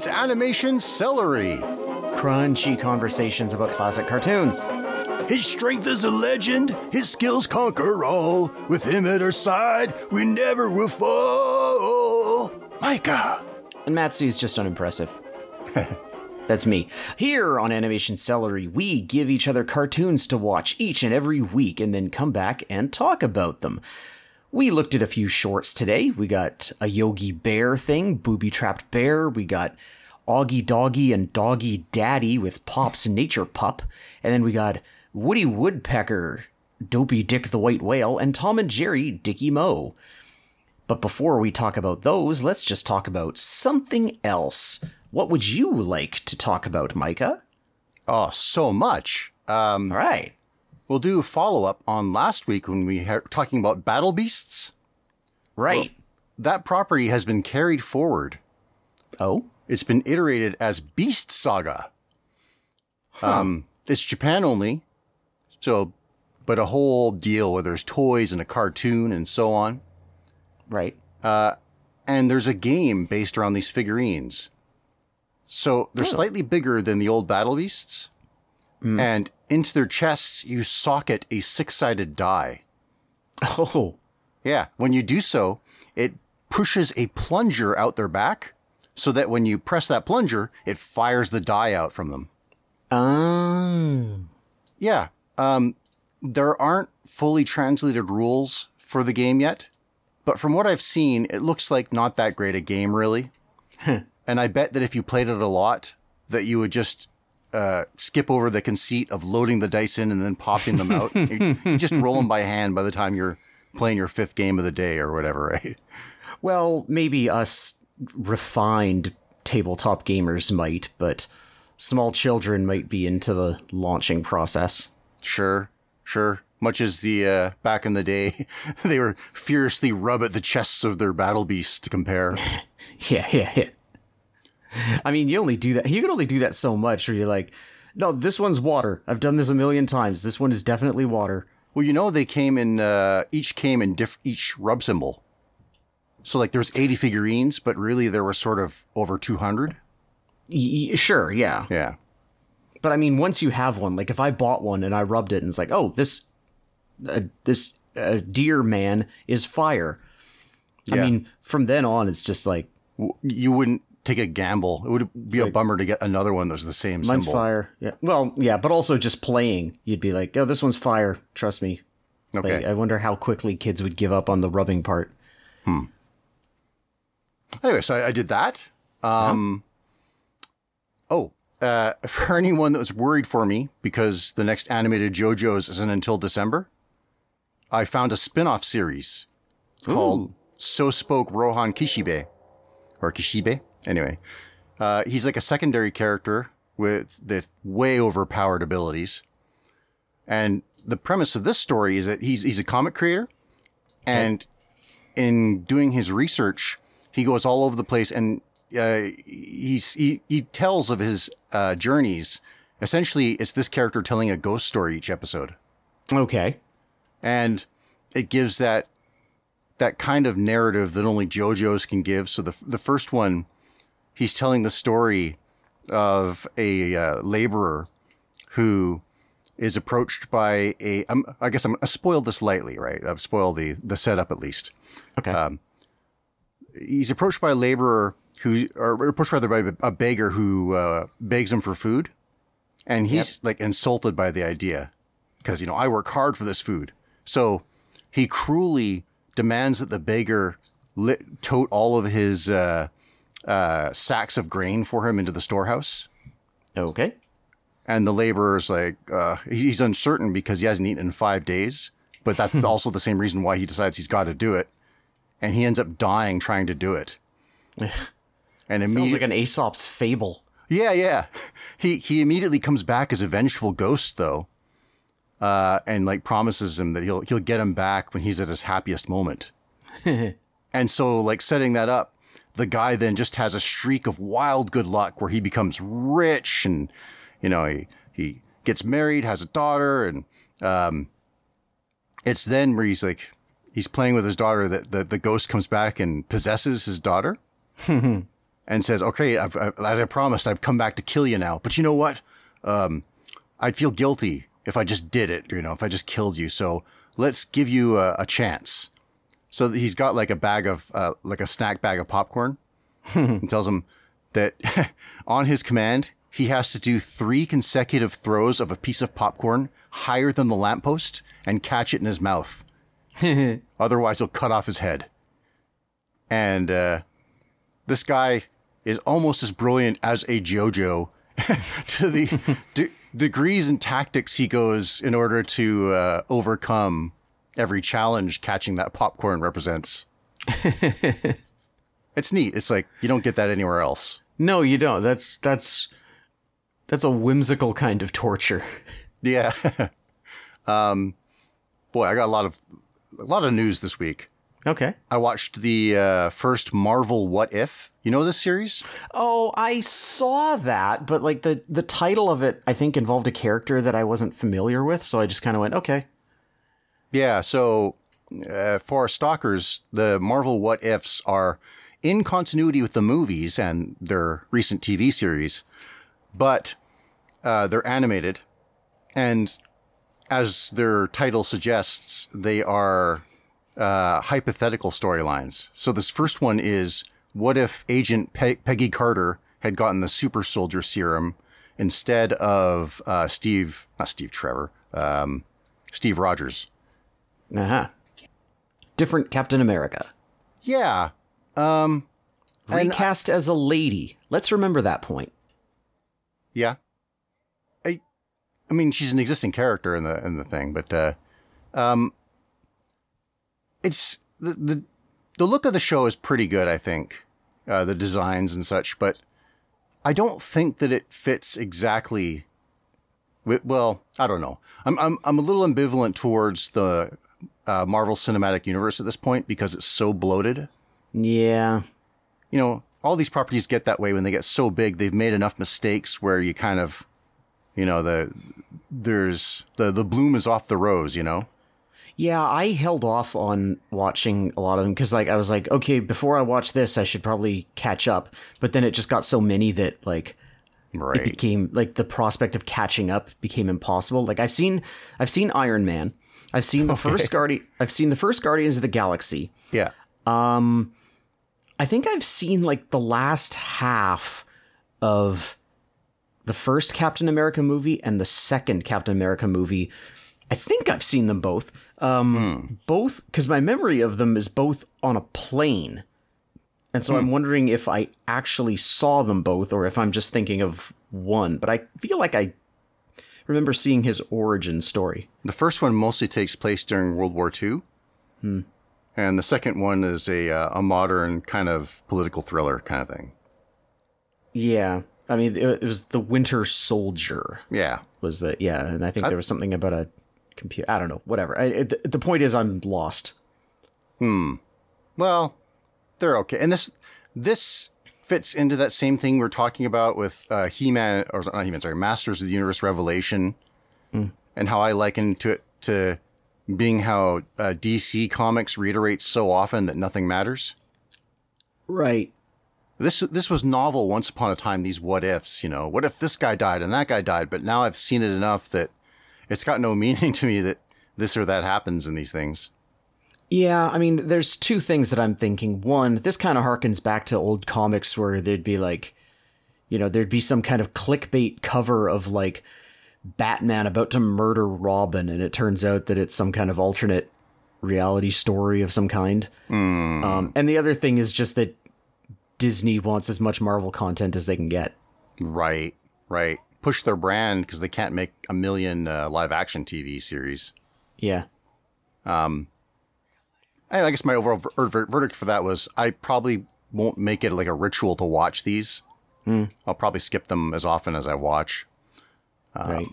it's animation celery. Crunchy conversations about classic cartoons. His strength is a legend, his skills conquer all. With him at our side, we never will fall. Micah. And Matsu's just unimpressive. That's me. Here on Animation Celery, we give each other cartoons to watch each and every week and then come back and talk about them. We looked at a few shorts today. We got a Yogi Bear thing, Booby Trapped Bear. We got Augie Doggy and Doggy Daddy with Pop's Nature Pup. And then we got Woody Woodpecker, Dopey Dick the White Whale, and Tom and Jerry, Dicky Moe. But before we talk about those, let's just talk about something else. What would you like to talk about, Micah? Oh, so much. Um, All right. We'll do a follow up on last week when we were talking about Battle Beasts. Right. That property has been carried forward. oh? It's been iterated as Beast Saga. Um, it's Japan only, so, but a whole deal where there's toys and a cartoon and so on. Right. Uh, and there's a game based around these figurines. So they're Oh. slightly bigger than the old Battle Beasts. And into their chests, you socket a six sided die. Oh. Yeah. When you do so, it pushes a plunger out their back so that when you press that plunger, it fires the die out from them. Um. Yeah. Um, there aren't fully translated rules for the game yet, but from what I've seen, it looks like not that great a game, really. and I bet that if you played it a lot, that you would just uh, skip over the conceit of loading the dice in and then popping them out. you, you just roll them by hand by the time you're playing your fifth game of the day or whatever, right? Well, maybe us refined tabletop gamers might, but small children might be into the launching process. Sure, sure. Much as the uh, back in the day, they were furiously rub at the chests of their battle beasts to compare. Yeah, yeah, yeah. I mean, you only do that. You can only do that so much, where you're like, no, this one's water. I've done this a million times. This one is definitely water. Well, you know they came in. Uh, each came in diff- each rub symbol. So like there's 80 figurines, but really there were sort of over 200. Y- y- sure, yeah. Yeah. But I mean, once you have one, like if I bought one and I rubbed it and it's like, oh, this, uh, this uh, deer man is fire. I mean, from then on, it's just like You wouldn't take a gamble. It would be a bummer to get another one that's the same mine's symbol. fire. Yeah. Well, yeah, but also just playing, you'd be like, oh, this one's fire. Trust me. Okay. Like, I wonder how quickly kids would give up on the rubbing part. Hmm. Anyway, so I, I did that. Um, Oh, uh, for anyone that was worried for me because the next animated JoJo's isn't until December, I found a spin-off series called So Spoke Rohan Kishibe or Kishibe. Anyway, uh, he's like a secondary character with the way overpowered abilities. And the premise of this story is that he's he's a comic creator, and in doing his research, he goes all over the place and uh, he's he, he tells of his uh, journeys. Essentially, it's this character telling a ghost story each episode, Okay. and it gives that that kind of narrative that only JoJo's can give. So the the first one, he's telling the story of a uh, laborer who is approached by a. I'm, I guess I'm I spoiled this lightly, right? I've spoiled the the setup at least. Okay. he's approached by a laborer who, or approached rather by a beggar who uh, begs him for food, and he's like insulted by the idea because you know I work hard for this food. So he cruelly demands that the beggar tote all of his uh, uh, sacks of grain for him into the storehouse. okay. And the laborer's like, uh, he's uncertain because he hasn't eaten in five days, but that's also the same reason why he decides he's got to do it. And he ends up dying trying to do it. And Sounds immediately, like an Aesop's fable. yeah, yeah. He he immediately comes back as a vengeful ghost though, uh, and like promises him that he'll he'll get him back when he's at his happiest moment. and so, like setting that up, the guy then just has a streak of wild good luck where he becomes rich, and you know he he gets married, has a daughter, and um, it's then where he's like he's playing with his daughter that the the ghost comes back and possesses his daughter and says, "Okay, I've, I, as I promised, I've come back to kill you now. But you know what? Um, I'd feel guilty if I just did it. You know, if I just killed you. So let's give you a, a chance." So he's got like a bag of uh, like a snack bag of popcorn, and tells him that on his command he has to do three consecutive throws of a piece of popcorn higher than the lamppost and catch it in his mouth. Otherwise, he'll cut off his head. And uh, this guy is almost as brilliant as a JoJo to the de- degrees and tactics he goes in order to uh, overcome every challenge catching that popcorn represents. it's neat. It's like you don't get that anywhere else. No, you don't. That's that's that's a whimsical kind of torture. Yeah. um, boy, I got a lot of a lot of news this week. Okay. I watched the uh, first Marvel What If. You know this series? Oh, I saw that, but like the the title of it, I think involved a character that I wasn't familiar with, so I just kind of went, okay. Yeah. So uh, for stalkers, the Marvel What Ifs are in continuity with the movies and their recent TV series, but uh, they're animated, and as their title suggests, they are uh, hypothetical storylines. So this first one is what if Agent Pe- Peggy Carter had gotten the super soldier serum instead of uh, Steve, not Steve Trevor, um, Steve Rogers. Uh huh. Different Captain America. Yeah. Um, Recast as a lady. Let's remember that point. yeah. I, I mean, she's an existing character in the in the thing, but uh, um, it's the the the look of the show is pretty good. I think uh, the designs and such, but I don't think that it fits exactly. With, well, I don't know. I'm I'm I'm a little ambivalent towards the uh, Marvel Cinematic Universe at this point because it's so bloated. Yeah. you know, all these properties get that way when they get so big. They've made enough mistakes where you kind of, you know, the there's the the bloom is off the rose. You know, Yeah, I held off on watching a lot of them because, like, I was like, okay, before I watch this, I should probably catch up. But then it just got so many that, like, right. it became like the prospect of catching up became impossible. Like, I've seen, I've seen Iron Man, I've seen the first Guardian, I've seen the first Guardians of the Galaxy. yeah, Um, I think I've seen like the last half of the first Captain America movie and the second Captain America movie. I think I've seen them both. Um, Both because my memory of them is both on a plane, and so I'm wondering if I actually saw them both or if I'm just thinking of one. But I feel like I remember seeing his origin story. the first one mostly takes place during World War II, and the second one is a uh, a modern kind of political thriller kind of thing. Yeah, I mean it, it was the Winter Soldier. Yeah, was the yeah and i think there was something about a computer i don't know whatever I, it, the point is i'm lost Hmm. well, they're okay, and this this fits into that same thing we're talking about with uh, He Man or not He Man, sorry, Masters of the Universe Revelation, and how I liken to it to being how uh, DC Comics reiterates so often that nothing matters. right This this was novel once upon a time. These what ifs, you know, what if this guy died and that guy died? But now I've seen it enough that it's got no meaning to me that this or that happens in these things. Yeah i mean there's two things that i'm thinking. One this kind of harkens back to old comics where there'd be like you know there'd be some kind of clickbait cover of like batman about to murder robin and it turns out that it's some kind of alternate reality story of some kind. Um, and the other thing is just that disney wants as much marvel content as they can get. Right, right. Push their brand because they can't make a million uh, live action TV series. yeah. And I guess my overall ver- ver- verdict for that was I probably won't make it like a ritual to watch these. I'll probably skip them as often as I watch. right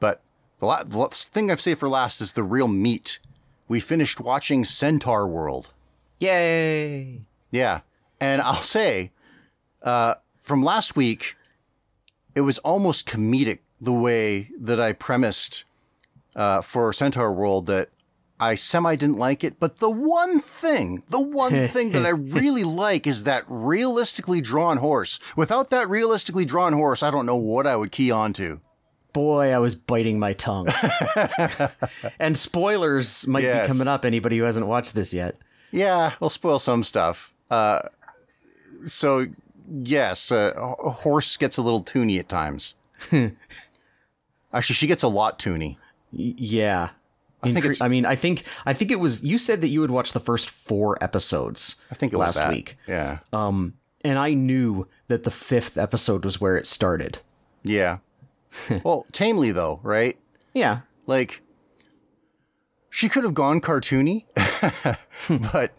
But the, la- the last thing I've saved for last is the real meat. We finished watching Centaur World. yay Yeah. And I'll say, uh, from last week, it was almost comedic the way that I premised uh, for Centaur World that I semi didn't like it, but the one thing, the one thing that I really like is that realistically drawn horse. Without that realistically drawn horse, I don't know what I would key on to. Boy, I was biting my tongue. and spoilers might Yes. be coming up. Anybody who hasn't watched this yet. Yeah, we'll spoil some stuff. Uh, so yes, uh, a horse gets a little toony at times. Actually, she gets a lot toony. Y- yeah. I think it's- I mean, I think I think it was. You said that you would watch the first four episodes. I think it last was that. week, Yeah, um, and I knew that the fifth episode was where it started. yeah. well, tamely though, right? Yeah, Like, she could have gone cartoony, but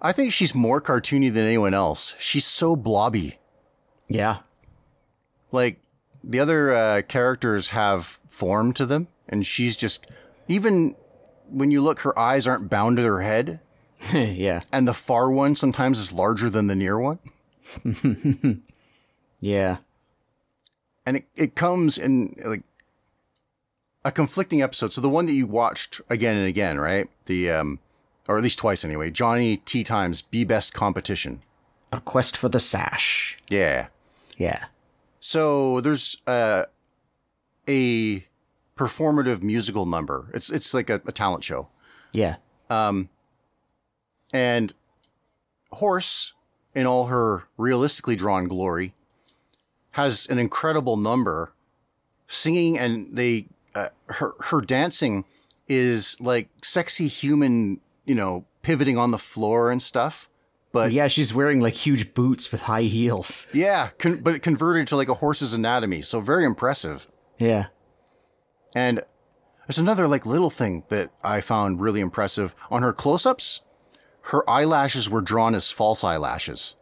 I think she's more cartoony than anyone else. She's so blobby. yeah, Like, the other uh, characters have form to them, and she's just, even when you look, her eyes aren't bound to her head, yeah, and the far one sometimes is larger than the near one. yeah. and it, it comes in like a conflicting episode. So the one that you watched again and again, right? The um, or at least twice anyway. Johnny T Times Be Best Competition. A quest for the sash. Yeah. Yeah, So there's uh, a performative musical number. It's it's like a, a talent show, yeah, Um, and Horse, in all her realistically drawn glory, has an incredible number singing and they uh, her her dancing is like sexy human you know pivoting on the floor and stuff but yeah, yeah. She's wearing like huge boots with high heels. con- but it converted to like a horse's anatomy so very impressive Yeah, and there's another like little thing that i found really impressive on her close-ups her eyelashes were drawn as false eyelashes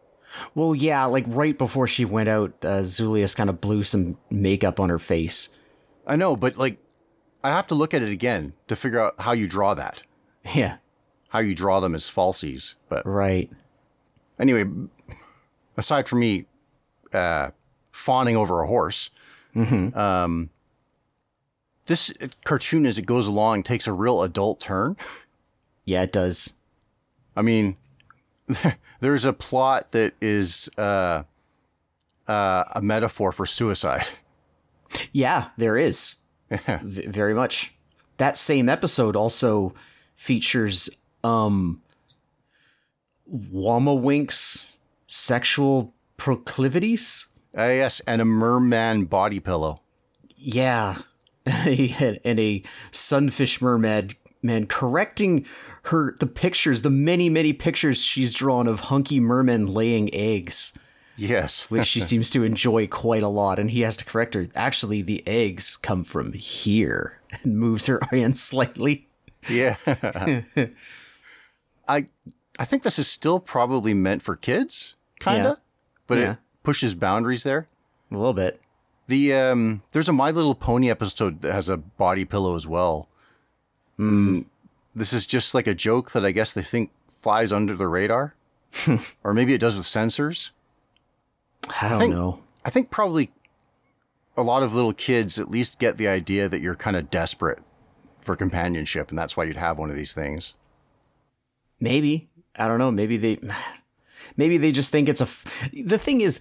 Well, yeah, like right before she went out, uh, Zulius kind of blew some makeup on her face. i know but like i have to look at it again to figure out how you draw that Yeah, how you draw them as falsies but right. anyway, aside from me uh, fawning over a horse, Hmm. um, this cartoon, as it goes along, takes a real adult turn. Yeah, it does. I mean, there's a plot that is uh, uh, a metaphor for suicide. Yeah, there is. V- very much. That same episode also features um Wammawink's sexual proclivities. Uh, yes, and a merman body pillow. Yeah. and a sunfish mermaid man correcting her the pictures, the many, many pictures she's drawn of hunky mermen laying eggs. Yes, which she seems to enjoy quite a lot. And he has to correct her. Actually, the eggs come from here and moves her hand slightly. yeah. I I think this is still probably meant for kids, kind of, Yeah. but Yeah. it pushes boundaries there. A little bit. The um, there's a My Little Pony episode that has a body pillow as well. Mm, this is just like a joke that I guess they think flies under the radar, or maybe it does with censors. I don't think- know. I think probably a lot of little kids at least get the idea that you're kind of desperate for companionship, and that's why you'd have one of these things. Maybe. I don't know. Maybe they. Maybe they just think it's a. F- the thing is,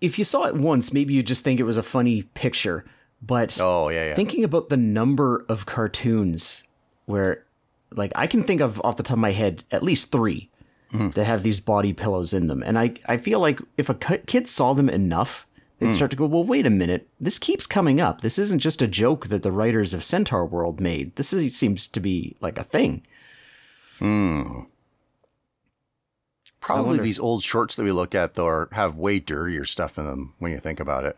if you saw it once, maybe you just think it was a funny picture. But Oh yeah, yeah. thinking about the number of cartoons where like I can think of off the top of my head at least 3 mm-hmm. that have these body pillows in them. And I I feel like if a kid saw them enough they'd mm. start to go well wait a minute. This keeps coming up. This isn't just a joke that the writers of Centaur World made. This is, seems to be like a thing hmm. Probably these old shorts that we look at though are, have way dirtier stuff in them when you think about it.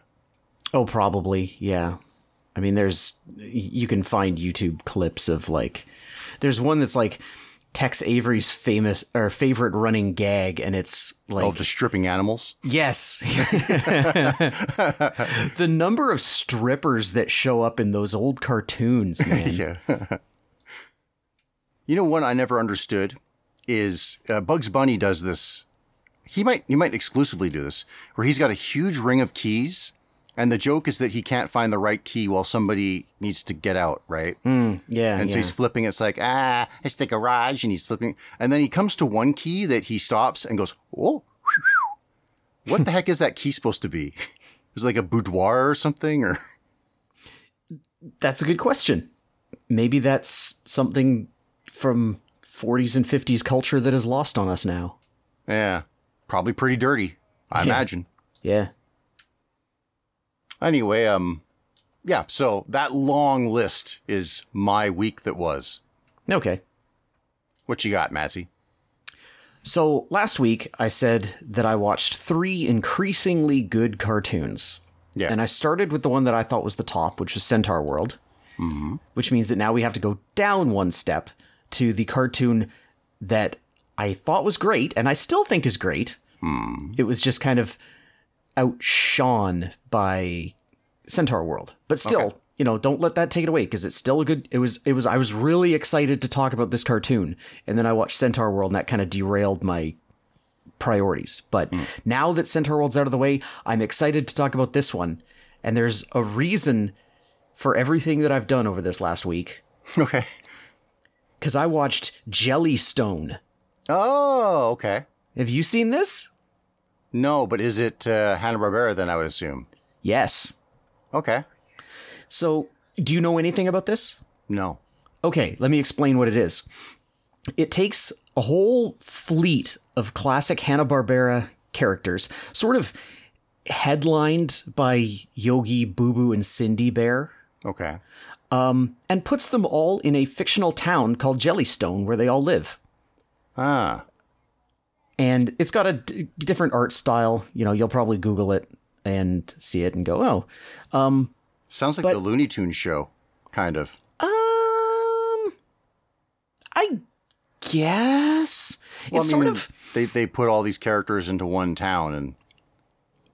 oh probably yeah I mean there's you can find YouTube clips of like there's one that's like Tex Avery's famous or favorite running gag and it's like Of the stripping animals. Yes. the number of strippers that show up in those old cartoons, man. Yeah. you know, one I never understood is uh, Bugs Bunny does this. He might he might exclusively do this, where he's got a huge ring of keys, And the joke is that he can't find the right key while somebody needs to get out, right? Yeah, And so yeah. he's flipping. It's like, ah, it's the garage, and he's flipping. And then he comes to one key that he stops and goes, oh, what the heck is that key supposed to be? Is it like a boudoir or something? Or That's a good question. Maybe that's something from 40s and 50s culture that is lost on us now. yeah, probably pretty dirty, I imagine. Yeah. Anyway, um, yeah. So that long list is my week that was. Okay. What you got, Matsy? So last week I said that I watched three increasingly good cartoons. Yeah. And I started with the one that I thought was the top, which was Centaur World. Mm-hmm. Which means that now we have to go down one step to the cartoon that I thought was great, and I still think is great. Hmm. It was just kind of outshone by Centaur World. But still, Okay. you know, don't let that take it away because it's still a good it was it was I was really excited to talk about this cartoon and then I watched Centaur World and that kind of derailed my priorities. But hmm. now that Centaur World's out of the way, I'm excited to talk about this one. And there's a reason for everything that I've done over this last week Okay. Cuz I watched Jellystone. Oh, okay. Have you seen this? No, but is it uh, Hanna Barbera? Then I would assume. Yes. Okay. So, do you know anything about this? No. Okay, let me explain what it is. It takes a whole fleet of classic Hanna-Barbera characters, sort of headlined by Yogi, Boo Boo, and Cindy Bear, Okay. And puts them all in a fictional town called Jellystone where they all live. Ah. And it's got a d- different art style. You know, you'll probably Google it and see it and go, oh. Sounds like But- the Looney Tunes show, kind of. Um, I guess Well, it's I mean, sort of they they put all these characters into one town and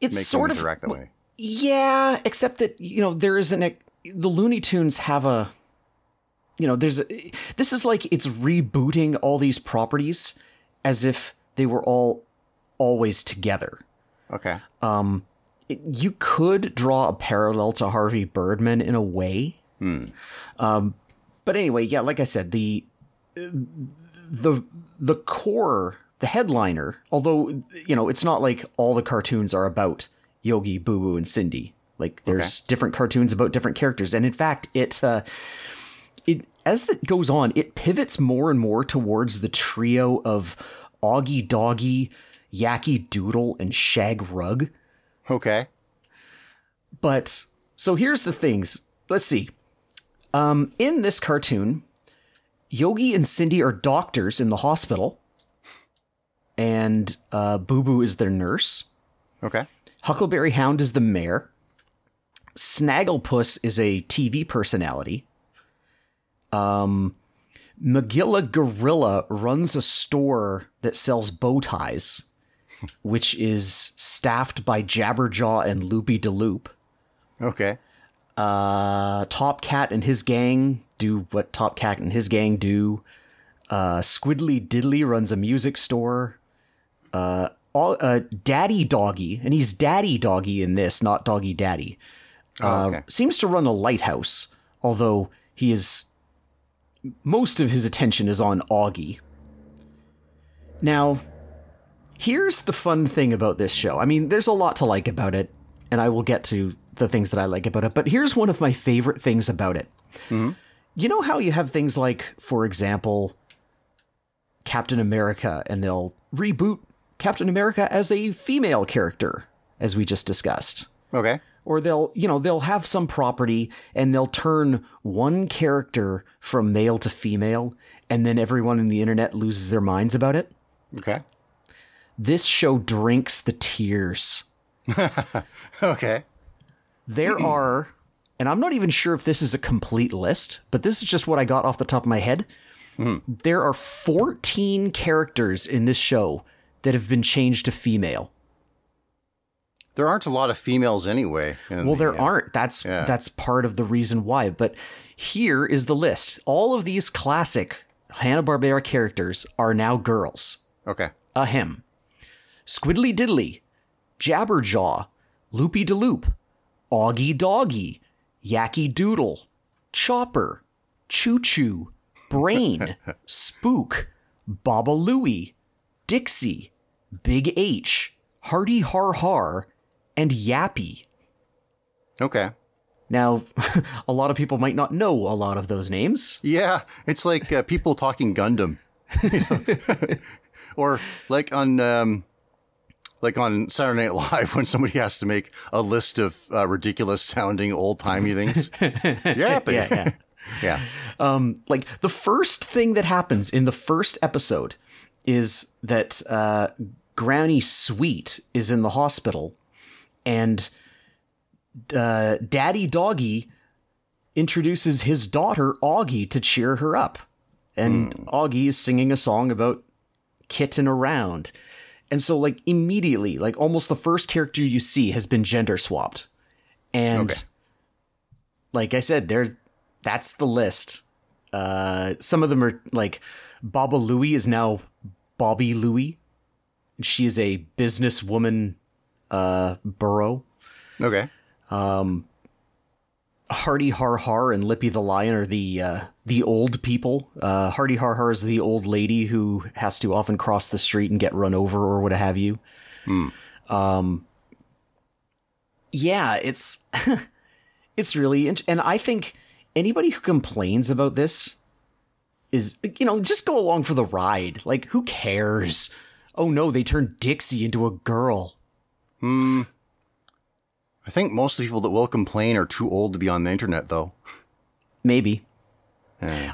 it's make sort them of interact that way. yeah, except that you know there is an the Looney Tunes have a you know there's a, this is like it's rebooting all these properties as if they were all always together. Okay. it- you could draw a parallel to Harvey Birdman in a way. Hmm. Um, but anyway, yeah, like I said, the the the core, the headliner, although you know, it's not like all the cartoons are about Yogi, Boo Boo, and Cindy. Like there's different cartoons about different characters, and in fact, it uh, it as it goes on, it pivots more and more towards the trio of Augie Doggy, Yakky Doodle, and Shag Rug. Okay. But so here's the things. Let's see. Um, in this cartoon, Yogi and Cindy are doctors in the hospital, and uh, Boo Boo is their nurse. Okay. Huckleberry Hound is the mayor. Snagglepuss is a TV personality. Um, Magilla Gorilla runs a store that sells bow ties, which is staffed by Jabberjaw and Loopy DeLoop. Okay. Uh, Top Cat and his gang do what Top Cat and his gang do. Uh, Squiddly Diddly runs a music store. Uh, all, uh, Daddy Doggy, and he's Daddy Doggy in this, not Doggy Daddy. Oh, Uh, seems to run a lighthouse, although he is most of his attention is on Augie. Now, here's the fun thing about this show. I mean, there's a lot to like about it, and I will get to the things that I like about it, but here's one of my favorite things about it. You know how you have things like, for example, Captain America, and they'll reboot Captain America as a female character, as we just discussed Okay. Or they'll you know they'll have some property and they'll turn one character from male to female and then everyone in the internet loses their minds about it. Okay. this show drinks the tears. Okay. there are and i'm not even sure if this is a complete list but this is just what i got off the top of my head. Hmm. There are 14 characters in this show that have been changed to female There aren't a lot of females anyway. Well, the, there uh, aren't. That's that's part of the reason why. But here is the list. All of these classic Hanna Barbera characters are now girls. Okay. Ahem. Squiddly Diddly, Jabberjaw, Loopy DeLoop, Augie Doggy, Yakky Doodle, Chopper, Choo Choo, Brain, Spook, Baba Louie, Dixie, Big H, Hardy Har Har, and Yappy. Okay. Now, a lot of people might not know a lot of those names. Yeah, it's like uh, people talking Gundam, You know? or like on um, like on Saturday Night Live when somebody has to make a list of uh, ridiculous sounding old timey things. yeah, but Yeah, yeah. yeah. like the first thing that happens in the first episode is that uh, Granny Sweet is in the hospital, and uh, Daddy Doggy introduces his daughter Augie to cheer her up, and Augie is singing a song about kitten around. And so, like, immediately, like, almost the first character you see has been gender swapped. And Okay. like I said, there that's the list. Uh some of them are like Baba Louie is now Bobby Louie. She is a businesswoman uh burro. Okay. Um, Hardy Har Har and Lippy the Lion are the uh, the old people. Uh, Hardy Har Har is the old lady who has to often cross the street and get run over or what have you. Um, yeah, it's it's really int- and I think anybody who complains about this is you know just go along for the ride. Like who cares? Oh no, they turned Dixie into a girl. Mm. I think most of the people that will complain are too old to be on the internet, though. Maybe.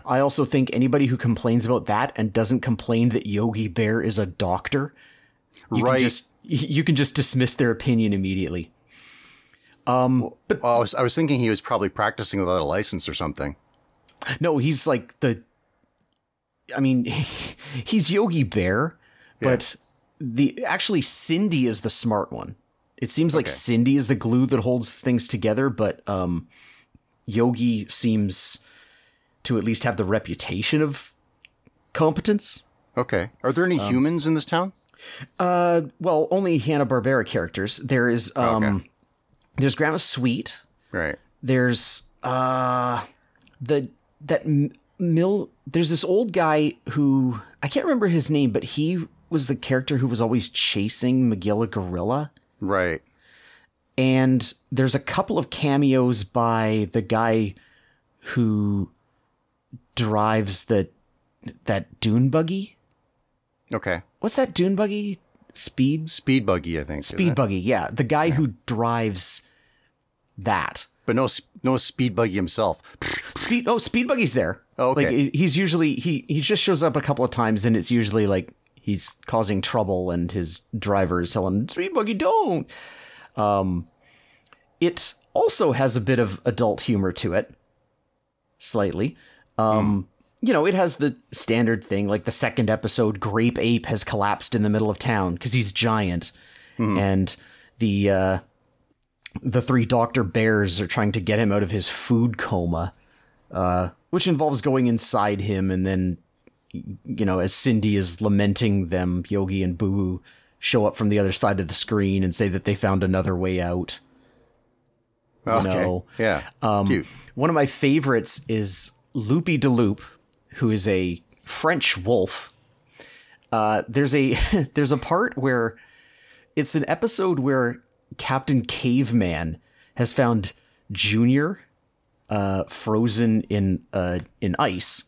I also think anybody who complains about that and doesn't complain that Yogi Bear is a doctor, you Right. can just you can just dismiss their opinion immediately. Um, well, I was I was thinking he was probably practicing without a license or something. No, he's like the I mean, he's Yogi Bear, but the actually Cindy is the smart one. It seems like Okay. Cindy is the glue that holds things together, but um Yogi seems to at least have the reputation of competence. Okay. Are there any Um, humans in this town? Uh, well, only Hanna Barbera characters. There is um, Okay. there's Grandma Sweet. Right. There's uh, the that M- Mill. There's this old guy who I can't remember his name, but he was the character who was always chasing Magilla Gorilla. Right. And there's a couple of cameos by the guy who drives the that dune buggy. Okay. What's that dune buggy? Speed Speed buggy, I think. Speed buggy, yeah, the guy who drives that. but no, no speed buggy himself. Speed oh, Speed Buggy's there. Oh, okay. Like he's usually he he just shows up a couple of times and it's usually like he's causing trouble and his driver is telling him, Speed Buggy don't. Um it also has a bit of adult humor to it. Slightly. Um you know, it has the standard thing like the second episode Grape Ape has collapsed in the middle of town cuz he's giant. And the uh the three Dr. Bears are trying to get him out of his food coma, uh, which involves going inside him and then, you know, as Cindy is lamenting them, Yogi and Boo Boo show up from the other side of the screen and say that they found another way out. Okay. know, Yeah. Um, Cute. One of my favorites is Loopy de Loop, who is a French wolf. Uh, there's a there's a part where it's an episode where Captain Caveman has found Junior uh, frozen in uh, in ice,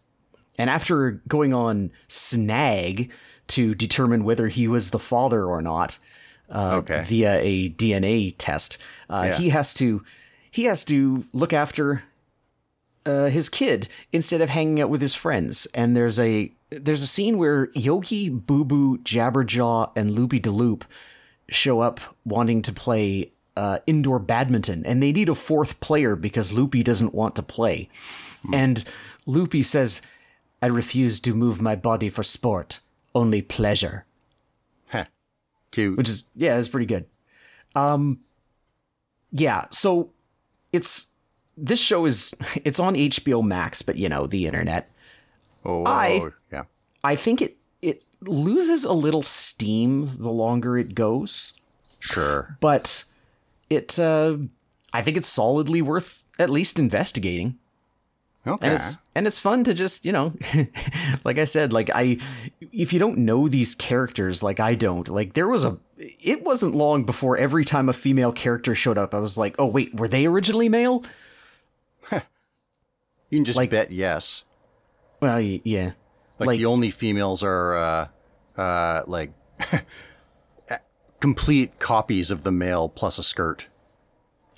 and after going on snag to determine whether he was the father or not uh, Okay. via a DNA test, uh, Yeah. he has to he has to look after uh, his kid instead of hanging out with his friends. And there's a there's a scene where Yogi, Boo Boo, Jabberjaw, and Loopy de Loop show up wanting to play uh, indoor badminton, and they need a fourth player because Loopy doesn't want to play. And Loopy says, "I refuse to move my body for sport, only pleasure." Heh. Cute. which is yeah, it's pretty good. Um, yeah, so it's this show is it's on HBO Max, but you know the internet. oh, I- oh, yeah. I think it it loses a little steam the longer it goes, Sure. but it uh, I think it's solidly worth at least investigating. Okay. And it's and it's fun to just, you know, like I said, like I if you don't know these characters like I don't, like there was a it wasn't long before every time a female character showed up, I was like, "Oh wait, were they originally male?" you can just like- bet yes. Well, yeah. Like, Like- the only females are uh, uh, like complete copies of the male plus a skirt,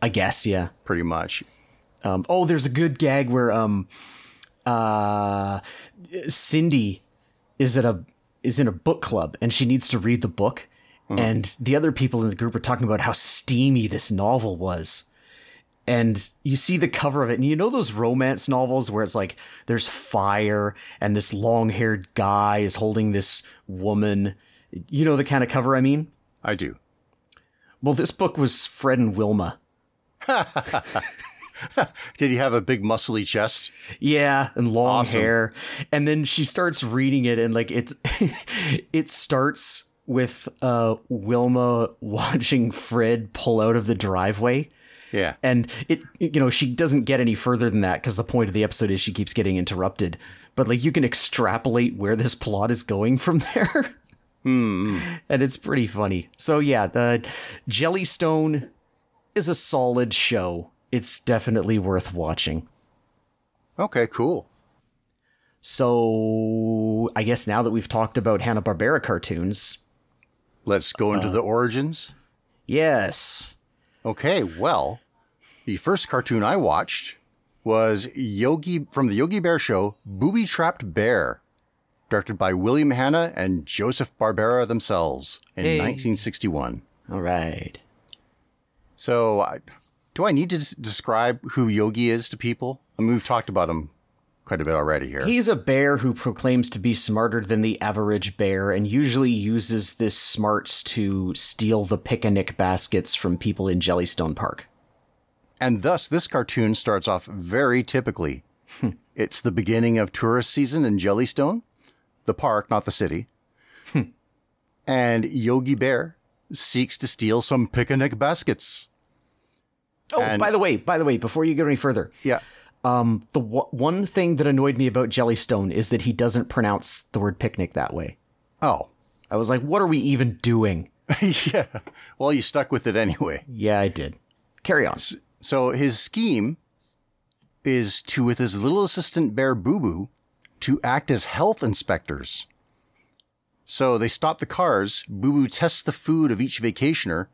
I guess, yeah. pretty much. Um, oh, there's a good gag where um, uh, Cindy is at a is in a book club and she needs to read the book, and the other people in the group are talking about how steamy this novel was. And you see the cover of it, and you know those romance novels where it's like there's fire and this long haired guy is holding this woman. You know the kind of cover I mean? I do. Well, this book was Fred and Wilma. Did he have a big muscly chest? Yeah, and long Awesome. hair. And then she starts reading it and like it's it starts with uh Wilma watching Fred pull out of the driveway. Yeah. And it you know, she doesn't get any further than that because the point of the episode is she keeps getting interrupted. But like you can extrapolate where this plot is going from there. And it's pretty funny. So yeah, the Jellystone is a solid show. It's definitely worth watching. Okay, cool. So I guess now that we've talked about Hanna Barbera cartoons, Let's go into uh, the origins. yes, Okay, well, the first cartoon I watched was Yogi from the Yogi Bear show, Booby Trapped Bear, directed by William Hanna and Joseph Barbera themselves in Hey. 1961. all right. So, I, do I need to describe who Yogi is to people? I mean, we've talked about him quite a bit already here. He's a bear who proclaims to be smarter than the average bear and usually uses this smarts to steal the picnic baskets from people in Jellystone Park. And thus, this cartoon starts off very typically. Hmm. it's the beginning of tourist season in Jellystone, the park, not the city. Hmm. and Yogi Bear seeks to steal some picnic baskets. Oh, And- by the way, by the way, before you go any further, Yeah. um, the w- one thing that annoyed me about Jellystone is that he doesn't pronounce the word picnic that way. Oh. I was like, what are we even doing? yeah. Well, you stuck with it anyway. Yeah, I did. Carry on. So his scheme is to, with his little assistant bear Boo Boo, to act as health inspectors. So they stop the cars, Boo Boo tests the food of each vacationer,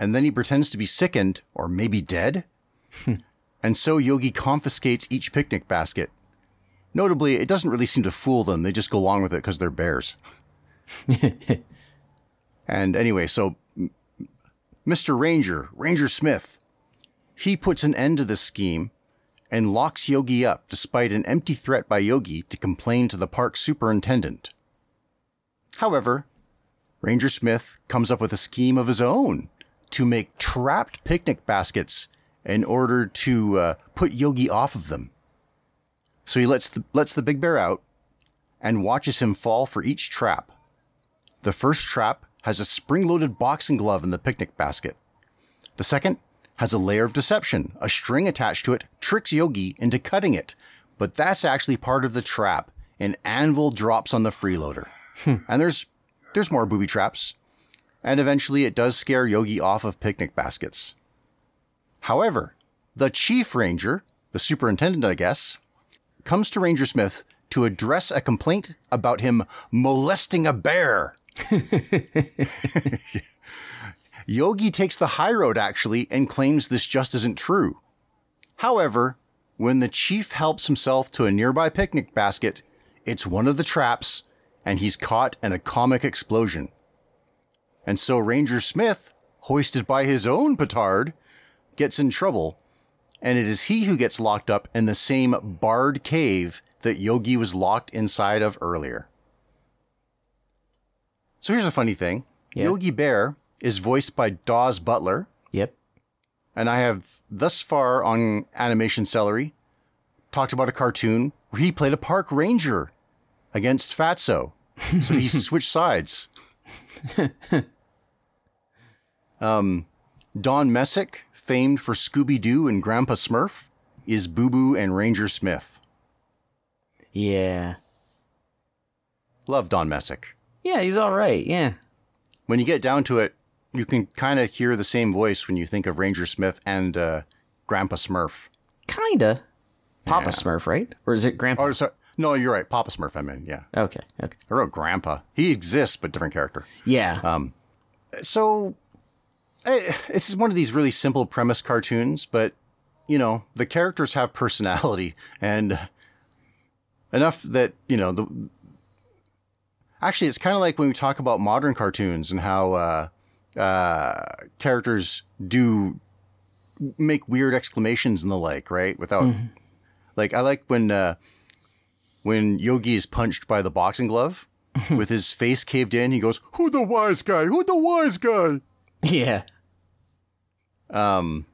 and then he pretends to be sickened or maybe dead. and so Yogi confiscates each picnic basket. Notably, it doesn't really seem to fool them, they just go along with it because they're bears. and anyway, so Mr. Ranger, Ranger Smith, he puts an end to this scheme and locks Yogi up despite an empty threat by Yogi to complain to the park superintendent. However, Ranger Smith comes up with a scheme of his own to make trapped picnic baskets in order to uh, put Yogi off of them. So he lets the, lets the big bear out and watches him fall for each trap. The first trap has a spring loaded boxing glove in the picnic basket. The second has a layer of deception. A string attached to it tricks Yogi into cutting it, but that's actually part of the trap. An anvil drops on the freeloader. And there's there's more booby traps. And eventually it does scare Yogi off of picnic baskets. However, the chief ranger, the superintendent, I guess, comes to Ranger Smith to address a complaint about him molesting a bear. Yogi takes the high road actually and claims this just isn't true. However, when the chief helps himself to a nearby picnic basket, it's one of the traps and he's caught in a comic explosion. And so Ranger Smith, hoisted by his own petard, gets in trouble, and it is he who gets locked up in the same barred cave that Yogi was locked inside of earlier. So here's a funny thing Yeah. Yogi Bear is voiced by Daws Butler, Yep. and I have thus far on Animation Celery talked about a cartoon where he played a park ranger against Fatso. So he switched sides. um, Don Messick famed for Scooby Doo and Grandpa Smurf, is Boo Boo and Ranger Smith. Yeah. Love Don Messick. Yeah, he's all right. Yeah. When you get down to it, you can kind of hear the same voice when you think of Ranger Smith and uh, Grandpa Smurf. Kinda. Papa Yeah. Smurf, right? Or is it Grandpa? Or sorry, no, you're right. Papa Smurf. I mean, yeah. okay. Okay. I wrote Grandpa. He exists, but different character. Yeah. Um. So it's one of these really simple premise cartoons, but you know the characters have personality and enough that you know the. Actually, it's kind of like when we talk about modern cartoons and how uh, uh, characters do make weird exclamations and the like, right? Without like, I like when uh, when Yogi is punched by the boxing glove. with his face caved in, he goes, "Who the wise guy? Who the wise guy?" yeah. Um.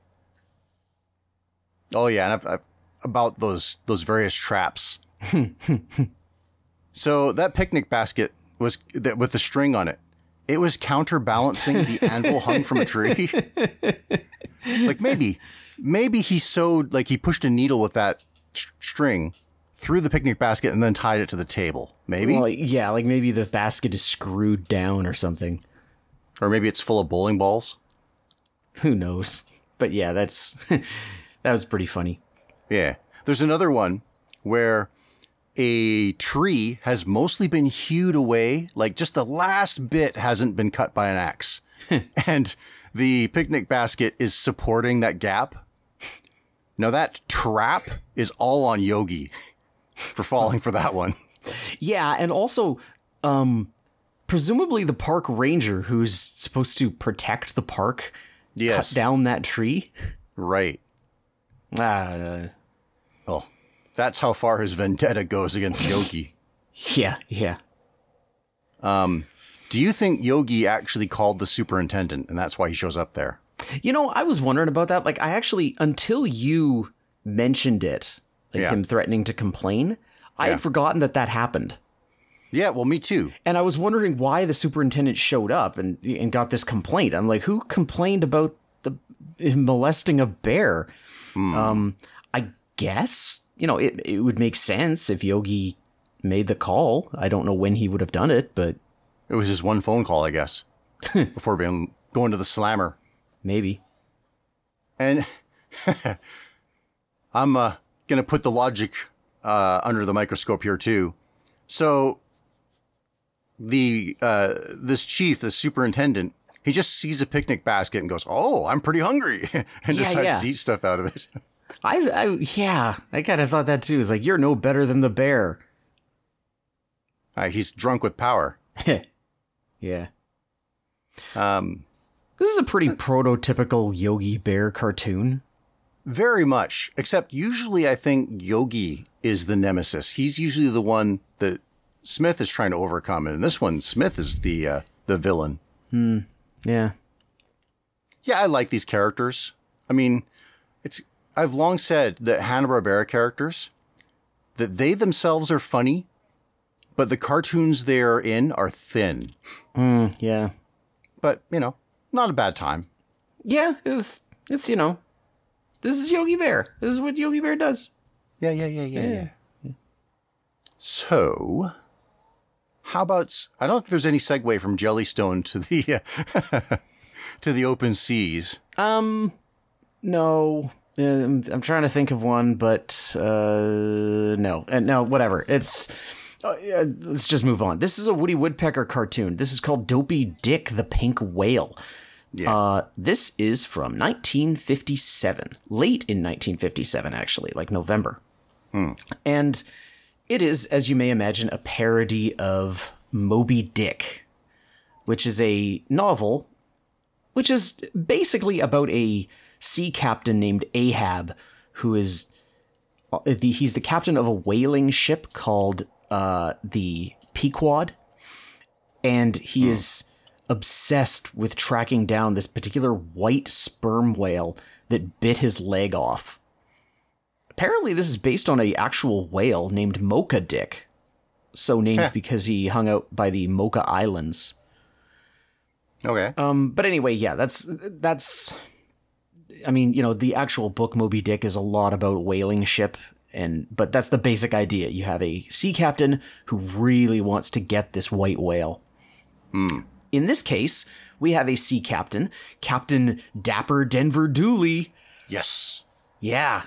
Oh yeah, and I've, I've, about those those various traps. so that picnic basket was that with the string on it. It was counterbalancing the anvil hung from a tree. like maybe, maybe he sewed like he pushed a needle with that sh- string through the picnic basket and then tied it to the table. Maybe, Well, yeah, like maybe the basket is screwed down or something. or maybe it's full of bowling balls. Who knows? But yeah, that's that was pretty funny. Yeah. There's another one where a tree has mostly been hewed away, like just the last bit hasn't been cut by an axe. and the picnic basket is supporting that gap. Now that trap is all on Yogi for falling for that one. Yeah, and also um presumably the park ranger who's supposed to protect the park Yes. cut down that tree. Right. Ah, Oh, that's how far his vendetta goes against Yogi. yeah, yeah. Um, Do you think Yogi actually called the superintendent and that's why he shows up there? You know, I was wondering about that. Like, I actually, until you mentioned it, like Yeah. him threatening to complain, I had forgotten that that happened. Yeah, well, me too. And I was wondering why the superintendent showed up and and got this complaint. I'm like, who complained about the him molesting a bear? Um, I guess you know it. It would make sense if Yogi made the call. I don't know when he would have done it, but It was his one phone call, I guess, before being going to the slammer. maybe. And I'm uh, going to put the logic uh, under the microscope here too. So the uh, this chief, the superintendent, he just sees a picnic basket and goes, "Oh, I'm pretty hungry," and Yeah, decides yeah. to eat stuff out of it. I, I yeah, I kind of thought that too. It's like you're no better than the bear. Uh, he's drunk with power. yeah. Um, This is a pretty prototypical Yogi Bear cartoon. Very much, except usually I think Yogi is the nemesis. He's usually the one that Smith is trying to overcome, and in this one, Smith is the uh, the villain. Yeah. Yeah, I like these characters. I mean, it's I've long said that Hanna Barbera characters that they themselves are funny, but the cartoons they are in are thin. Yeah. But you know, not a bad time. Yeah, it was it's you know. This is Yogi Bear. This is what Yogi Bear does. Yeah, yeah, yeah, yeah, yeah. So, how about I don't think there's any segue from Jellystone to the uh, to the open seas. Um no. Uh, I'm, I'm trying to think of one, but uh no. And no, whatever. It's uh, yeah, let's just move on. This is a Woody Woodpecker cartoon. This is called Dopey Dick the Pink Whale. Yeah. Uh, this is from 1957, late in 1957, actually, like November. And it is, as you may imagine, a parody of Moby Dick, which is a novel, which is basically about a sea captain named Ahab, who is uh, the, he's the captain of a whaling ship called uh, the Pequod, and he is obsessed with tracking down this particular white sperm whale that bit his leg off. Apparently, this is based on a actual whale named Mocha Dick, so named because he hung out by the Mocha Islands. okay. Um, but anyway, yeah, that's that's I mean, you know, the actual book Moby Dick is a lot about whaling ship and but that's the basic idea. You have a sea captain who really wants to get this white whale. In this case, we have a sea captain, Captain Dapper Denver Dooley. Yes. Yeah.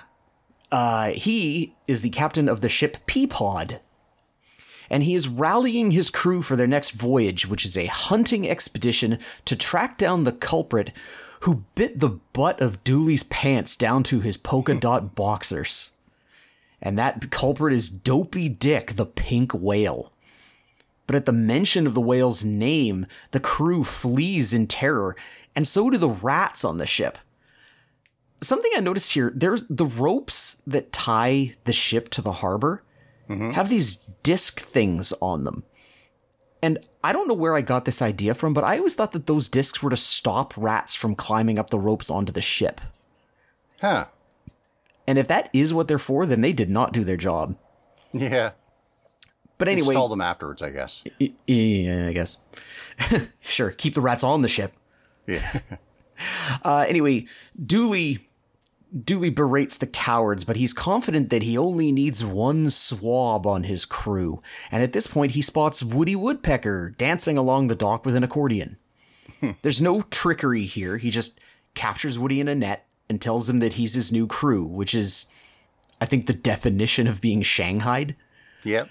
Uh, he is the captain of the ship Peapod. And he is rallying his crew for their next voyage, which is a hunting expedition to track down the culprit who bit the butt of Dooley's pants down to his polka dot boxers. And that culprit is Dopey Dick, the pink whale. But at the mention of the whale's name, the crew flees in terror, and so do the rats on the ship something I noticed here, there's the ropes that tie the ship to the harbor mm-hmm. have these disc things on them. And I don't know where I got this idea from, but I always thought that those discs were to stop rats from climbing up the ropes onto the ship. Huh. And if that is what they're for, then they did not do their job. Yeah. But anyway, Install them afterwards, I guess. yeah, I guess. sure, keep the rats on the ship. Yeah. Uh, anyway, Dooley Dooley berates the cowards, but he's confident that he only needs one swab on his crew. And at this point, he spots Woody Woodpecker dancing along the dock with an accordion. There's no trickery here. He just captures Woody in a net and tells him that he's his new crew, which is, I think, the definition of being shanghaied. yep.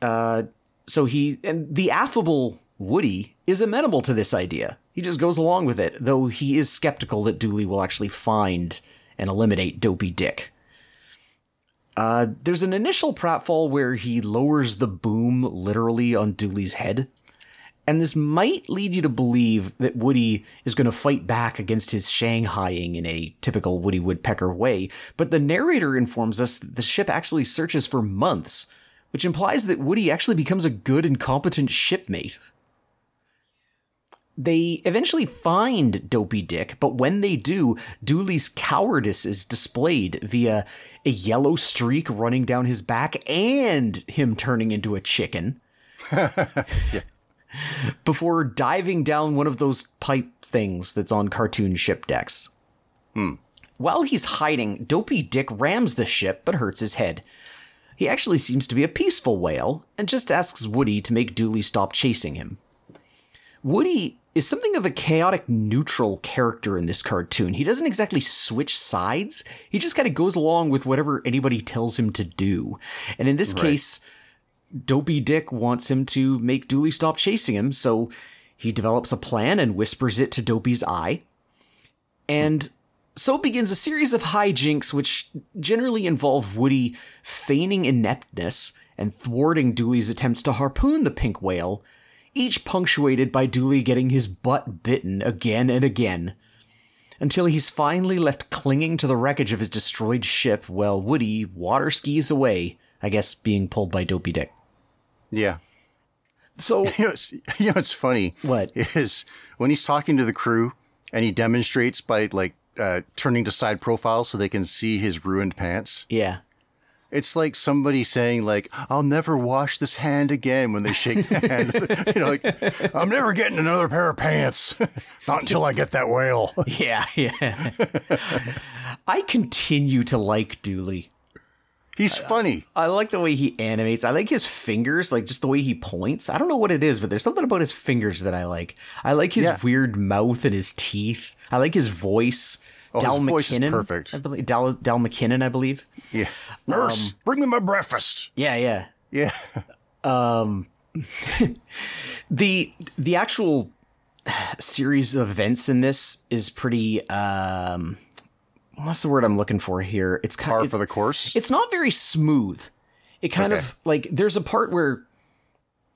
So he and the affable Woody is amenable to this idea. He just goes along with it, though he is skeptical that Dooley will actually find and eliminate Dopey Dick. Uh, there's an initial pratfall where he lowers the boom literally on Dooley's head, and this might lead you to believe that Woody is going to fight back against his shanghaiing in a typical Woody Woodpecker way, but the narrator informs us that the ship actually searches for months, which implies that Woody actually becomes a good and competent shipmate. They eventually find Dopey Dick, but when they do, Dooley's cowardice is displayed via a yellow streak running down his back and him turning into a chicken. Before diving down one of those pipe things that's on cartoon ship decks. Hmm. While he's hiding, Dopey Dick rams the ship but hurts his head. He actually seems to be a peaceful whale and just asks Woody to make Dooley stop chasing him. Woody is something of a chaotic neutral character in this cartoon. He doesn't exactly switch sides. He just kind of goes along with whatever anybody tells him to do. And in this case, Dopey Dick wants him to make Dooley stop chasing him, so he develops a plan and whispers it to Dopey's eye. And so begins a series of hijinks which generally involve Woody feigning ineptness and thwarting Dooley's attempts to harpoon the pink whale, each punctuated by Dooley getting his butt bitten again and again, until he's finally left clinging to the wreckage of his destroyed ship while Woody water skis away, I guess being pulled by Dopey Dick. Yeah. So, You know, it's, you know, it's funny. What? Is when he's talking to the crew and he demonstrates by like uh, turning to side profile so they can see his ruined pants. yeah. It's like somebody saying like, "I'll never wash this hand again" when they shake the hand. you know, like, "I'm never getting another pair of pants, not until I get that whale." Yeah, yeah. I continue to like Dooley. He's funny. I like the way he animates. I like his fingers, like just the way he points. I don't know what it is, but there's something about his fingers that I like. I like his Yeah. weird mouth and his teeth. I like his voice. Oh, his voice is McKennon, perfect. I believe Dal, Dal McKennon, I believe. Yeah. Nurse, bring me my breakfast. Yeah, yeah. Yeah. Um the the actual series of events in this is pretty um what's the word I'm looking for here? It's kind Par of for the course. it's not very smooth. It kind Okay. of like there's a part where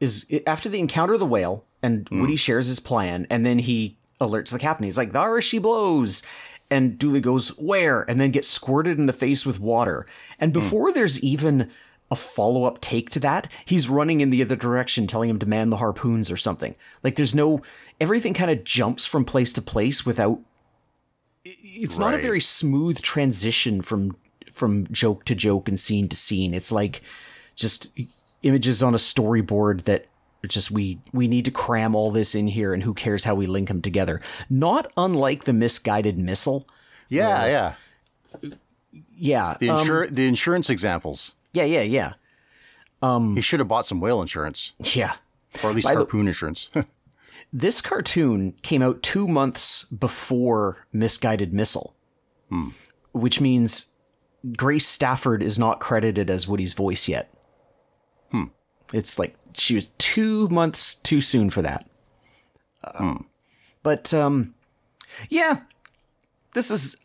is after they encounter of the whale and Hmm. Woody shares his plan and then he alerts the captain. He's like, "There she blows." And Dooley goes, "Where?" and then gets squirted in the face with water. And Hmm. before there's even a follow-up take to that, he's running in the other direction telling him to man the harpoons or something. Like there's no everything kind of jumps from place to place without it's not a very smooth transition from from joke to joke and scene to scene. It's like just images on a storyboard that just we we need to cram all this in here and who cares how we link them together. Not unlike the misguided missile Yeah, yeah. Yeah. The um, the insurance examples. yeah, yeah, yeah. He should have bought some whale insurance, Yeah. or at least By the- harpoon insurance. This cartoon came out two months before Misguided Missile, which means Grace Stafford is not credited as Woody's voice yet. It's like she was two months too soon for that. Um, But um, yeah, this is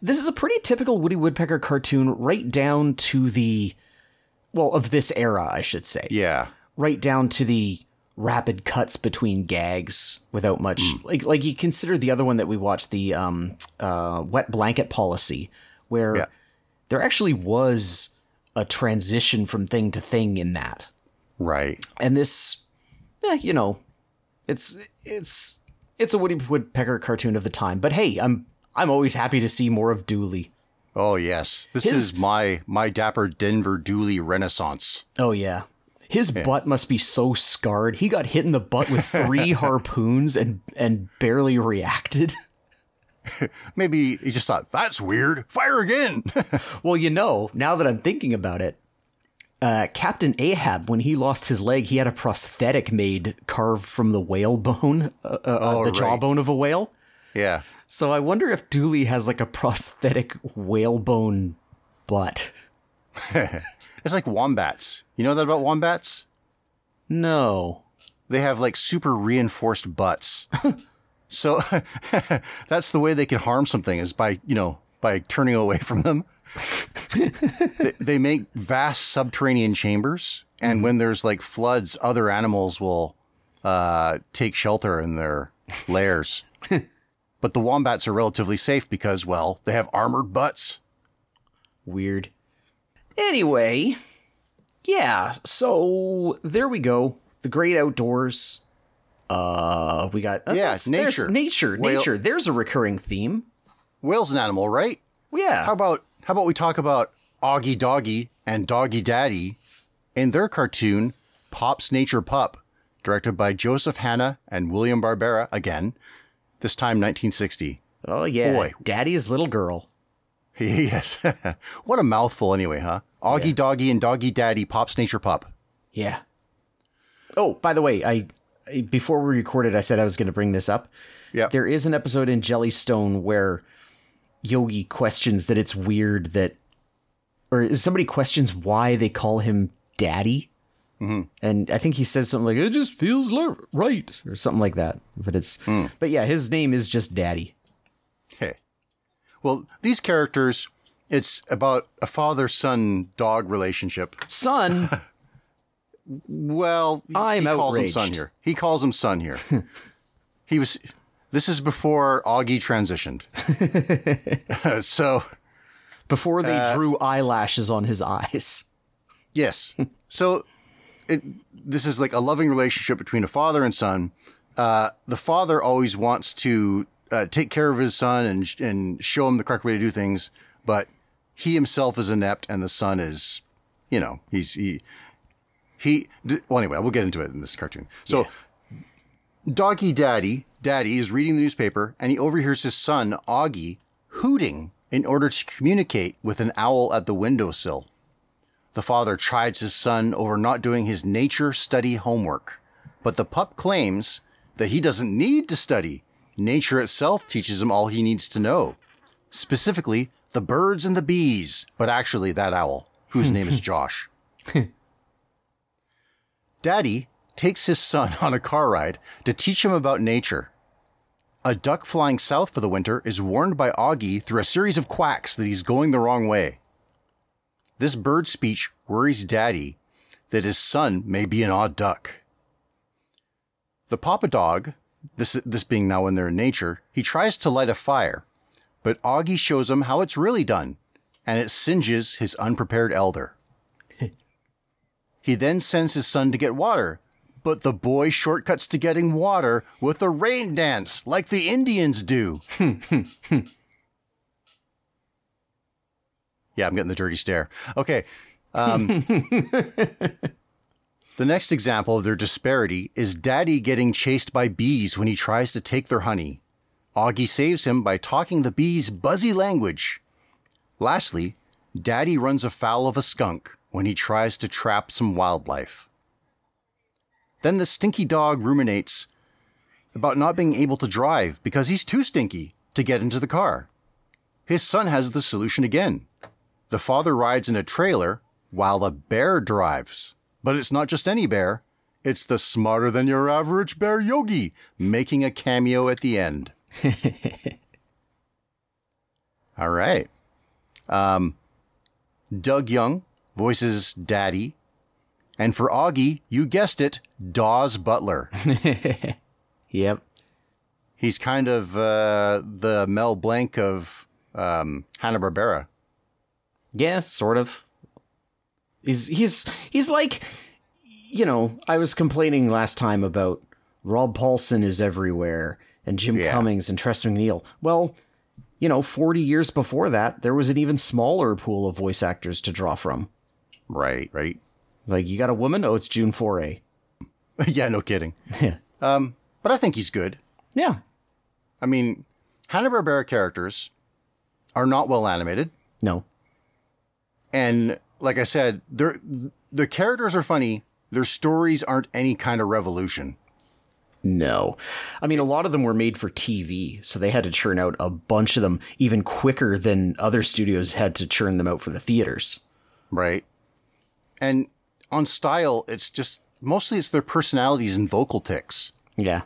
this is a pretty typical Woody Woodpecker cartoon, right down to the well of this era, I should say yeah, right down to the rapid cuts between gags without much like like you consider the other one that we watched the um uh wet blanket policy where Yeah. there actually was a transition from thing to thing in that right. and this eh, you know it's it's it's a woody woodpecker cartoon of the time but hey i'm i'm always happy to see more of dooley Oh yes, this His- is my my dapper Denver Dooley renaissance. Oh yeah. His butt must be so scarred. He got hit in the butt with three harpoons and and barely reacted. Maybe he just thought that's weird. Fire again. Well, you know, now that I'm thinking about it, uh, Captain Ahab, when he lost his leg, he had a prosthetic made carved from the whale bone, uh, uh, Oh, the right. jawbone of a whale. yeah. So I wonder if Dooley has like a prosthetic whalebone butt. It's like wombats. You know that about wombats? No. They have like super reinforced butts. so that's the way they can harm something is by, you know, by turning away from them. they, they make vast subterranean chambers, and when there's like floods, other animals will uh, take shelter in their lairs. but the wombats are relatively safe because, well, they have armored butts. Weird. Anyway, yeah, so there we go. The great outdoors. Uh we got uh, Yeah, nature. Nature, Whale- nature. There's a recurring theme. Whale's an animal, right? Yeah. How about how about we talk about Augie Doggy and Doggy Daddy in their cartoon Pop's Nature Pup, directed by Joseph Hanna and William Barbera again, this time 1960. oh yeah. boy. Daddy's little girl. yes. what a mouthful anyway, huh? Augie Doggy and Doggy Daddy Pop's Nature Pup. Yeah. Oh, by the way, I I- before we recorded I said I was going to bring this up. Yeah. There is an episode in Jellystone where Yogi questions that it's weird that, or somebody questions why they call him Daddy. Mm-hmm. And I think he says something like, it just feels right, or something like that. But it's, hmm. but yeah, his name is just Daddy. Well, these characters, it's about a father-son dog relationship. Son, Well, I'm he calls him outraged. son here. He calls him son here. he was. This is before Augie transitioned. so before they drew eyelashes on his eyes. yes, so it, this is like a loving relationship between a father and son. Uh, the father always wants to uh, take care of his son and and show him the correct way to do things, but he himself is inept, and the son is, you know, he's he he. d- Well, anyway, we'll get into it in this cartoon. So. Doggy Daddy, Daddy is reading the newspaper and he overhears his son, Augie, hooting in order to communicate with an owl at the windowsill. The father chides his son over not doing his nature study homework, but the pup claims that he doesn't need to study. Nature itself teaches him all he needs to know. Specifically, the birds and the bees, but actually that owl, whose name is Josh. Daddy takes his son on a car ride to teach him about nature. A duck flying south for the winter is warned by Augie through a series of quacks that he's going the wrong way. This bird speech worries Daddy that his son may be an odd duck. The papa dog, this, this being now in nature, he tries to light a fire, but Augie shows him how it's really done, and it singes his unprepared elder. He then sends his son to get water, but the boy shortcuts to getting water with a rain dance like the Indians do. yeah, I'm getting the dirty stare. Okay. Um, the next example of their disparity is Daddy getting chased by bees when he tries to take their honey. Augie saves him by talking the bee's buzzy language. Lastly, Daddy runs afoul of a skunk when he tries to trap some wildlife. Then the stinky dog ruminates about not being able to drive because he's too stinky to get into the car. His son has the solution again. The father rides in a trailer while the bear drives. But it's not just any bear, it's the smarter than your average bear yogi making a cameo at the end. All right. Um, Doug Young voices Daddy. And for Augie, you guessed it, Daws Butler. Yep. He's kind of uh, the Mel Blanc of um, Hanna Barbera. Yeah, sort of. He's he's he's like you know, I was complaining last time about Rob Paulsen is everywhere and Jim Yeah. Cummings and Tress MacNeille. Well, you know, 40 years before that, there was an even smaller pool of voice actors to draw from. Right, right. Like, you got a woman? Oh, it's June Foray. yeah, no kidding. Yeah. Um, but I think he's good. Yeah. I mean, Hanna Barbera characters are not well animated, No. and like I said, they're, the characters are funny. Their stories aren't any kind of revolution. No. I mean, a lot of them were made for TV, so they had to churn out a bunch of them even quicker than other studios had to churn them out for the theaters. right? And on style, it's just mostly it's their personalities and vocal tics. Yeah.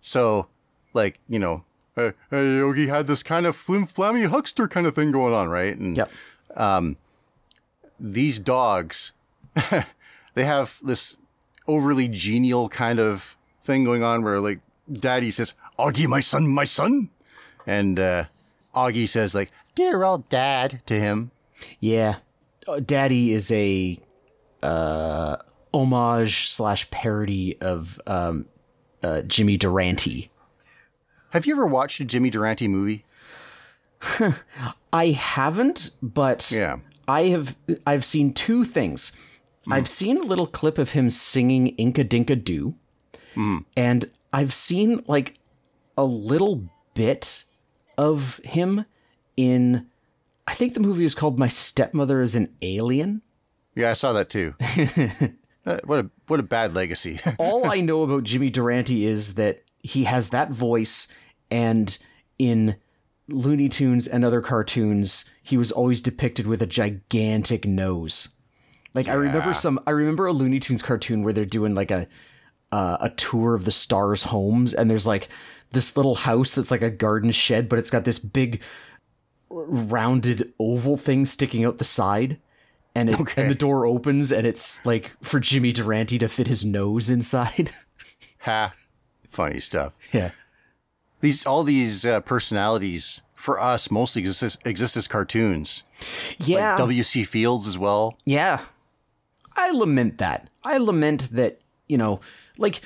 So, like you know, hey, hey Yogi had this kind of flim flammy huckster kind of thing going on, right? And Yep. Um, these dogs, they have this overly genial kind of thing going on where like Daddy says, "Augie, my son, my son," and uh, Augie says like, "Dear old Dad" to him. Yeah. Uh, Daddy is a uh, homage slash parody of um, uh, Jimmy Durante. Have you ever watched a Jimmy Durante movie? I haven't, but Yeah. I have. I've seen two things. I've seen a little clip of him singing "Inka Dinka Doo," and I've seen like a little bit of him in. I think the movie was called "My Stepmother is an Alien." Yeah, I saw that too. Uh, what a what a bad legacy. all I know about Jimmy Durante is that he has that voice, and in Looney Tunes and other cartoons, he was always depicted with a gigantic nose. Like I remember some, I remember a Looney Tunes cartoon where they're doing like a uh, a tour of the stars' homes, and there's like this little house that's like a garden shed, but it's got this big rounded oval thing sticking out the side. And, it, Okay. and the door opens and it's like for Jimmy Durante to fit his nose inside. ha, funny stuff. yeah. These all these uh, personalities for us mostly exist as, exist as cartoons. Yeah. W. C. Fields as well. yeah. I lament that. I lament that, you know, like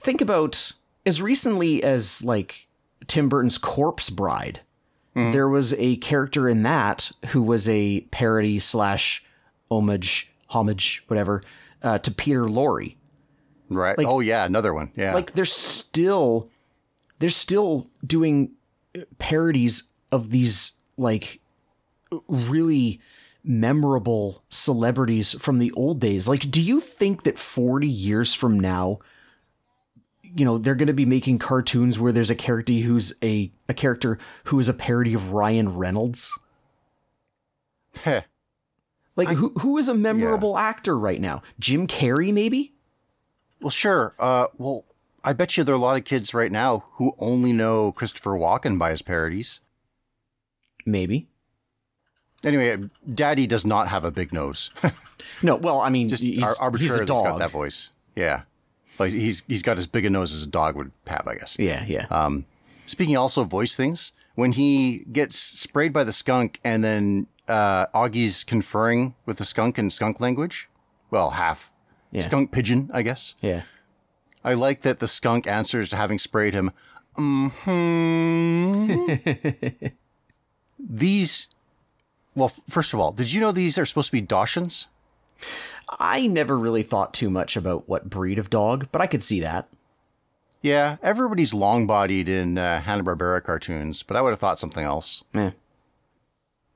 think about as recently as like Tim Burton's Corpse Bride. There was a character in that who was a parody slash homage, homage, whatever, uh, to Peter Lorre. Right. oh yeah, another one. Yeah. like they're still they're still doing parodies of these like really memorable celebrities from the old days like do you think that 40 years from now you know they're going to be making cartoons where there's a character who's a a character who is a parody of Ryan Reynolds Heh. like who who is a memorable actor right now Jim Carrey maybe well, sure. Uh, well, I bet you there are a lot of kids right now who only know Christopher Walken by his parodies. maybe Anyway, Daddy does not have a big nose. no well I mean Just he's, ar- he's a he's got that voice. Yeah. Like he's he's got as big a nose as a dog would have, I guess. yeah yeah Um, speaking also of voice things, when he gets sprayed by the skunk and then uh, Augie's conferring with the skunk in skunk language, well, half Yeah. skunk pidgin, I guess. yeah I like that the skunk answers to having sprayed him. hmm these, well, first of all, did you know these are supposed to be Dachshunds? I never really thought too much about what breed of dog, but I could see that. Yeah, everybody's long bodied in uh, Hanna Barbera cartoons, but I would have thought something else. Eh.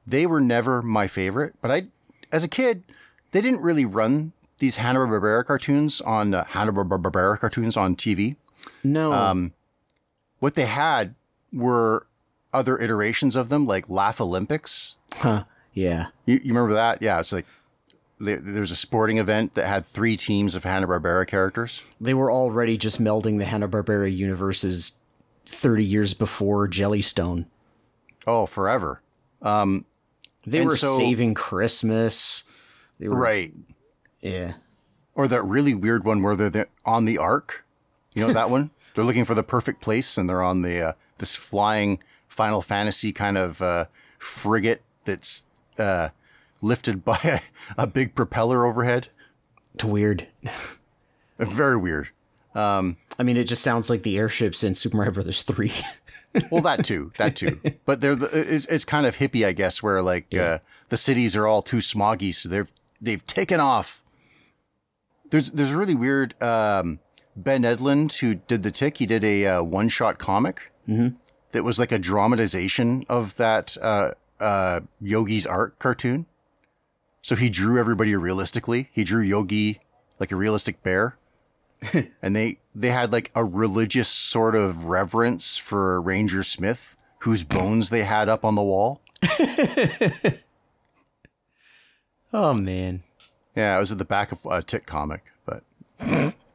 They were never my favorite, but I, as a kid, they didn't really run these Hanna Barbera cartoons on uh, Hanna Barbera cartoons on TV. No. Um, What they had were other iterations of them, like Laff-A-Lympics. huh. Yeah. You, you remember that? Yeah, it's like there was a sporting event that had three teams of Hanna Barbera characters. They were already just melding the Hanna-Barbera universes 30 years before Jellystone. Oh, forever. They were so- saving Christmas. They were Right. Yeah. Or that really weird one where they're the- on the ark. You know that one? They're looking for the perfect place and they're on the uh, this flying Final Fantasy kind of uh, frigate that's uh, lifted by a, a big propeller overhead. It's weird. Very weird. I mean, it just sounds like the airships in Super Mario Brothers 3. Well, that too, that too. But they're the, it's, it's kind of hippie, I guess, where like uh, the cities are all too smoggy, so they've they've taken off. There's there's a really weird um, Ben Edlund who did the Tick. He did a uh, one shot comic that was like a dramatization of that uh, uh, Yogi's Ark cartoon. So he drew everybody realistically. He drew Yogi like a realistic bear. and they they had like a religious sort of reverence for Ranger Smith, whose bones they had up on the wall. oh, man. Yeah, it was at the back of a Tick comic. But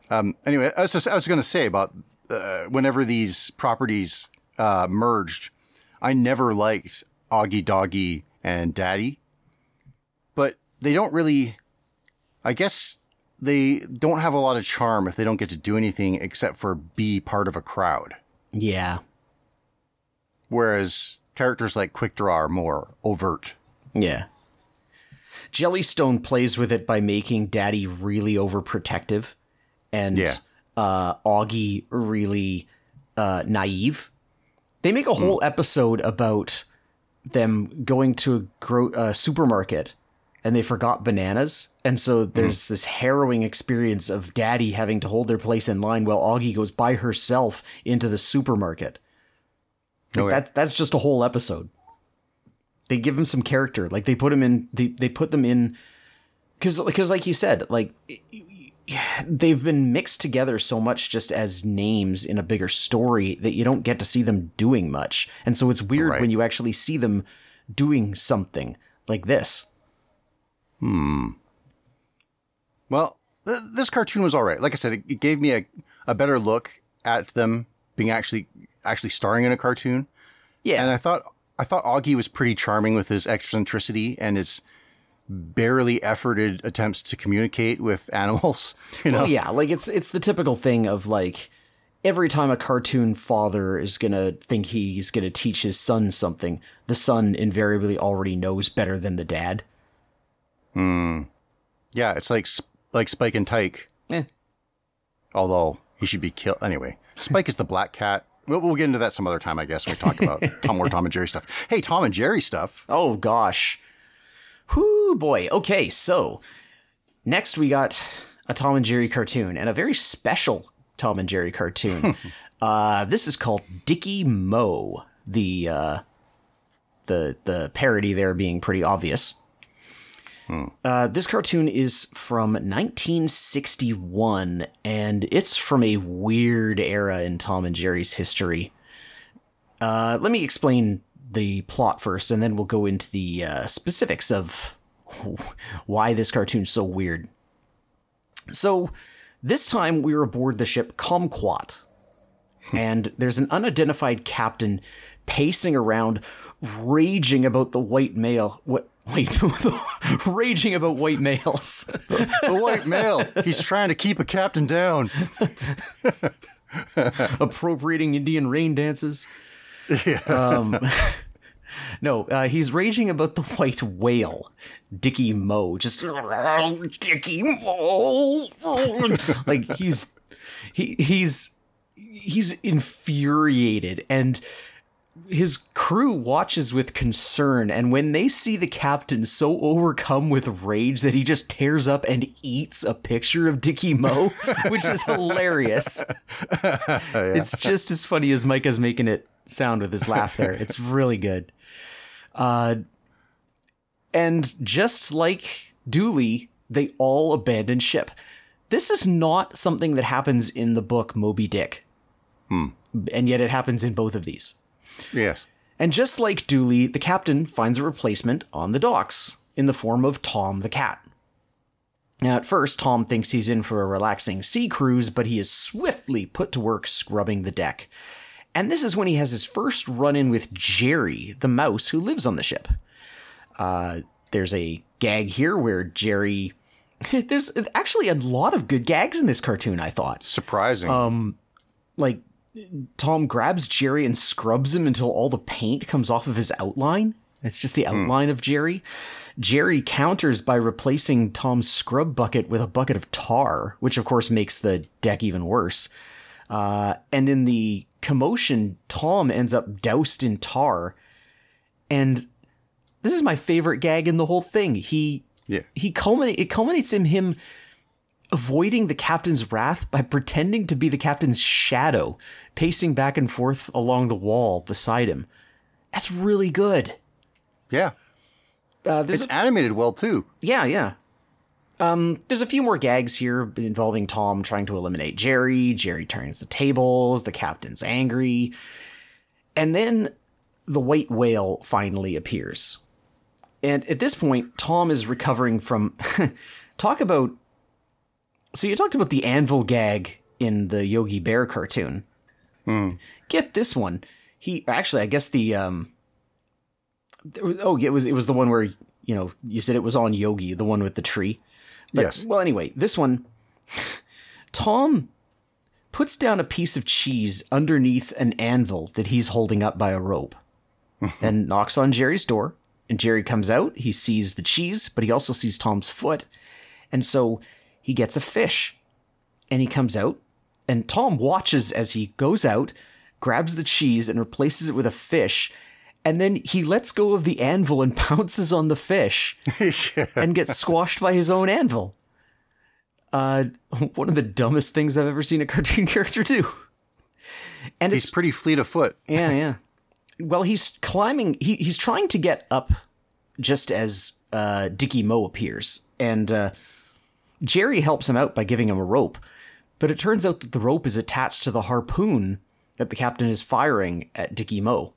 um, anyway, I was just, I was going to say about uh, whenever these properties uh, merged, I never liked Augie Doggy and Daddy, but they don't really. I guess they don't have a lot of charm if they don't get to do anything except for be part of a crowd. Yeah. Whereas characters like Quick Draw are more overt. Yeah. Jellystone plays with it by making Daddy really overprotective and Yeah. uh, Augie really uh, naive. They make a whole episode about them going to a gro- uh, supermarket and they forgot bananas. And so there's this harrowing experience of Daddy having to hold their place in line while Augie goes by herself into the supermarket. Like Okay. that's that's just a whole episode. They give him some character. Like they put him in. They they put them in because because like you said, like they've been mixed together so much just as names in a bigger story that you don't get to see them doing much. And so it's weird Right. when you actually see them doing something like this. Hmm. Well, th- this cartoon was all right. Like I said, it, it gave me a, a better look at them being actually actually starring in a cartoon. Yeah. And I thought I thought Augie was pretty charming with his eccentricity and his barely efforted attempts to communicate with animals. You know, Well, yeah, like it's it's the typical thing of like every time a cartoon father is gonna think he's gonna teach his son something, the son invariably already knows better than the dad. Hmm. Yeah, it's like like Spike and Tyke. Eh. Although he should be killed anyway. Spike is the black cat. We'll, we'll get into that some other time, I guess, when we talk about Tom more Tom and Jerry stuff. Hey, Tom and Jerry stuff. Oh gosh. Whoo boy. Okay, so next we got a Tom and Jerry cartoon and a very special Tom and Jerry cartoon. uh, this is called Dicky Moe. The uh, the the parody there being pretty obvious. Uh, this cartoon is from 1961, and it's from a weird era in Tom and Jerry's history. Uh, let me explain the plot first, and then we'll go into the uh, specifics of why this cartoon's so weird. So, this time we were aboard the ship Kumquat, and there's an unidentified captain pacing around, raging about the white male. What? Wait, raging about white males. The white male. He's trying to keep a captain down. appropriating Indian rain dances. Um, no, uh, he's raging about the white whale, Dicky Moe. Just Dicky Moe, like he's he he's he's infuriated, and his crew watches with concern, and when they see the captain so overcome with rage that he just tears up and eats a picture of Dicky Moe, which is hilarious. It's just as funny as Micah's making it sound with his laugh there. It's really good. Uh, and just like Dooley, they all abandon ship. This is not something that happens in the book Moby Dick. And yet it happens in both of these. Yes. And just like Dooley, the captain finds a replacement on the docks in the form of Tom the cat. Now, at first, Tom thinks he's in for a relaxing sea cruise, but he is swiftly put to work scrubbing the deck. And this is when he has his first run in with Jerry, the mouse who lives on the ship. Uh, there's a gag here where Jerry. There's actually a lot of good gags in this cartoon, I thought Surprising. Um, like Tom grabs Jerry and scrubs him until all the paint comes off of his outline. It's just the outline of Jerry. Jerry counters by replacing Tom's scrub bucket with a bucket of tar, which of course makes the deck even worse. Uh, and in the commotion, Tom ends up doused in tar. And this is my favorite gag in the whole thing. He yeah. he culminate it culminates in him avoiding the captain's wrath by pretending to be the captain's shadow, pacing back and forth along the wall beside him. That's really good. Yeah. Uh, It's animated well too. yeah, yeah. Um, there's a few more gags here involving Tom trying to eliminate Jerry. Jerry turns the tables. The captain's angry, and then the white whale finally appears. And at this point, Tom is recovering from. talk about. So you talked about the anvil gag in the Yogi Bear cartoon. Get this one. He actually, I guess the um. Oh, it was it was the one where you know you said it was on Yogi, the one with the tree. But, yes. Well, anyway, this one, Tom puts down a piece of cheese underneath an anvil that he's holding up by a rope and knocks on Jerry's door. And Jerry comes out. He sees the cheese, but he also sees Tom's foot. And so he gets a fish and he comes out. And Tom watches as he goes out, grabs the cheese, and replaces it with a fish. And then he lets go of the anvil and pounces on the fish and gets squashed by his own anvil. Uh, one of the dumbest things I've ever seen a cartoon character do. And it's He's pretty fleet of foot. yeah, yeah. Well, he's climbing. He he's trying to get up, just as uh, Dicky Moe appears, and uh, Jerry helps him out by giving him a rope. But it turns out that the rope is attached to the harpoon that the captain is firing at Dicky Moe.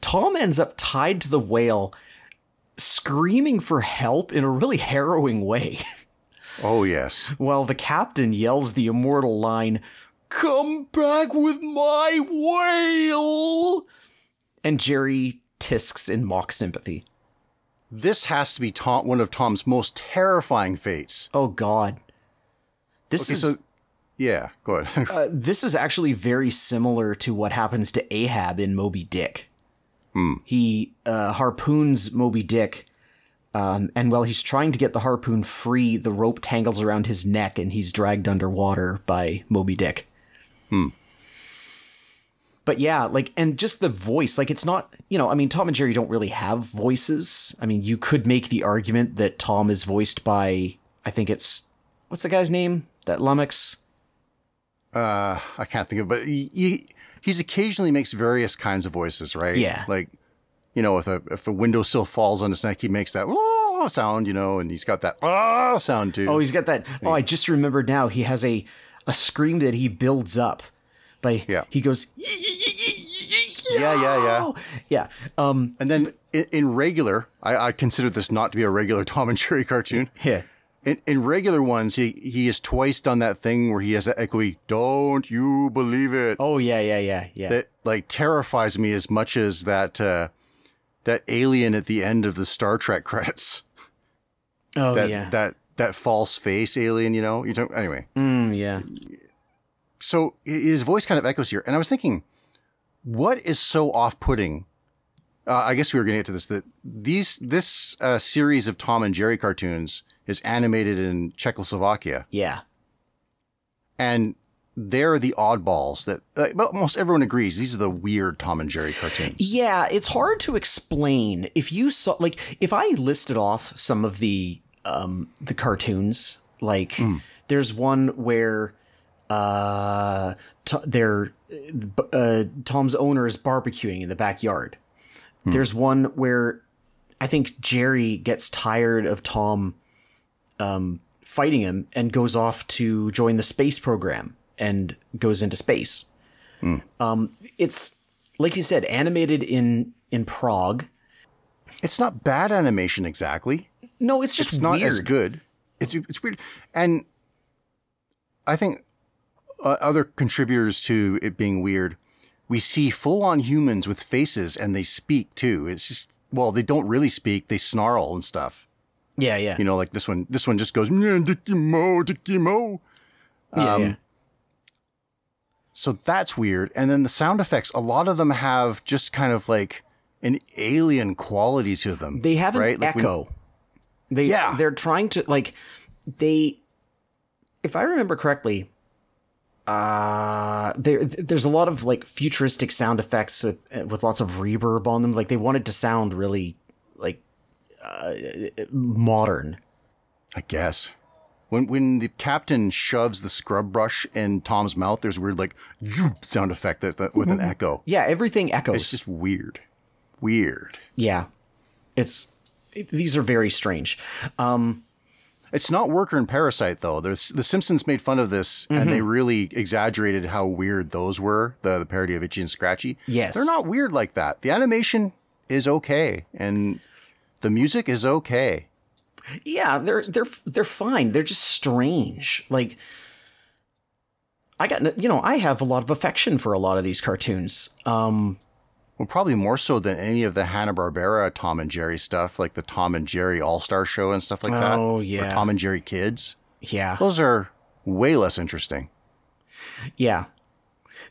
Tom ends up tied to the whale, screaming for help in a really harrowing way. Oh yes. while the captain yells the immortal line, Come back with my whale! And Jerry tisks in mock sympathy. This has to be Tom, one of Tom's most terrifying fates. Oh god. This Okay, is so yeah, go ahead. uh, this is actually very similar to what happens to Ahab in Moby Dick. He uh, harpoons Moby Dick, um, and while he's trying to get the harpoon free, the rope tangles around his neck, and he's dragged underwater by Moby Dick. But yeah, like, and just the voice, like, it's not, you know, I mean, Tom and Jerry don't really have voices. I mean, you could make the argument that Tom is voiced by, I think it's, what's the guy's name? That Lummox? uh, I can't think of, but he, he he's occasionally makes various kinds of voices, right? Yeah. Like, you know, if a if a windowsill falls on his neck, he makes that oh sound, you know, and he's got that oh sound too. Oh, he's got that. Oh, I just remembered now. He has a a scream that he builds up. By Yeah. he goes. yeah, yeah, yeah. Yeah. Um. And then in, in regular, I, I consider this not to be a regular Tom and Jerry cartoon. Yeah. In, in regular ones, he he has twice done that thing where he has that echoey "Don't you believe it?" Oh yeah. Yeah. Yeah. Yeah. that like terrifies me as much as that uh, that alien at the end of the Star Trek credits. oh That yeah. that that false face alien, you know. You don't anyway. Mm, yeah. So his voice kind of echoes here, and I was thinking, what is so off-putting? Uh, I guess we were going to get to this. That these this uh, series of Tom and Jerry cartoons is animated in Czechoslovakia, Yeah. and they're the oddballs that but almost everyone agrees these are the weird Tom and Jerry cartoons. Yeah, it's hard to explain. If you saw like if I listed off some of the um the cartoons, like there's one where uh t- they're uh Tom's owner is barbecuing in the backyard. There's one where I think Jerry gets tired of Tom um fighting him and goes off to join the space program and goes into space. Um it's like you said animated in in Prague. It's not bad animation exactly. No, it's just It's not weird. as good. It's it's weird, and I think uh, other contributors to it being weird. We see full on humans with faces, and they speak too. It's just well, they don't really speak; they snarl and stuff. Yeah, yeah. You know, like this one. This one just goes "Yeah, Dicky Moe, Dicky Moe. yeah, um, yeah. So that's weird. And then the sound effects, a lot of them have just kind of like an alien quality to them. They have an right? Like when- echo. they Yeah. they're trying to like they if I remember correctly, uh there there's a lot of like futuristic sound effects with with lots of reverb on them. Like they wanted to sound really like uh, modern. I guess. When when the captain shoves the scrub brush in Tom's mouth, there's a weird like sound effect that, that with an echo. Yeah, everything echoes. It's just weird. Weird. yeah. It's it- these are very strange. Um It's not Worker and Parasite though. There's the Simpsons made fun of this and they really exaggerated how weird those were. The the parody of Itchy and Scratchy. Yes. they're not weird like that. The animation is okay and the music is okay. Yeah, they're they're they're fine. They're just strange. Like I got you know, I have a lot of affection for a lot of these cartoons. Um Well, probably more so than any of the Hanna Barbera Tom and Jerry stuff, like the Tom and Jerry All Star Show and stuff like that. Oh, Or yeah. Tom and Jerry Kids. yeah. Those are way less interesting. Yeah.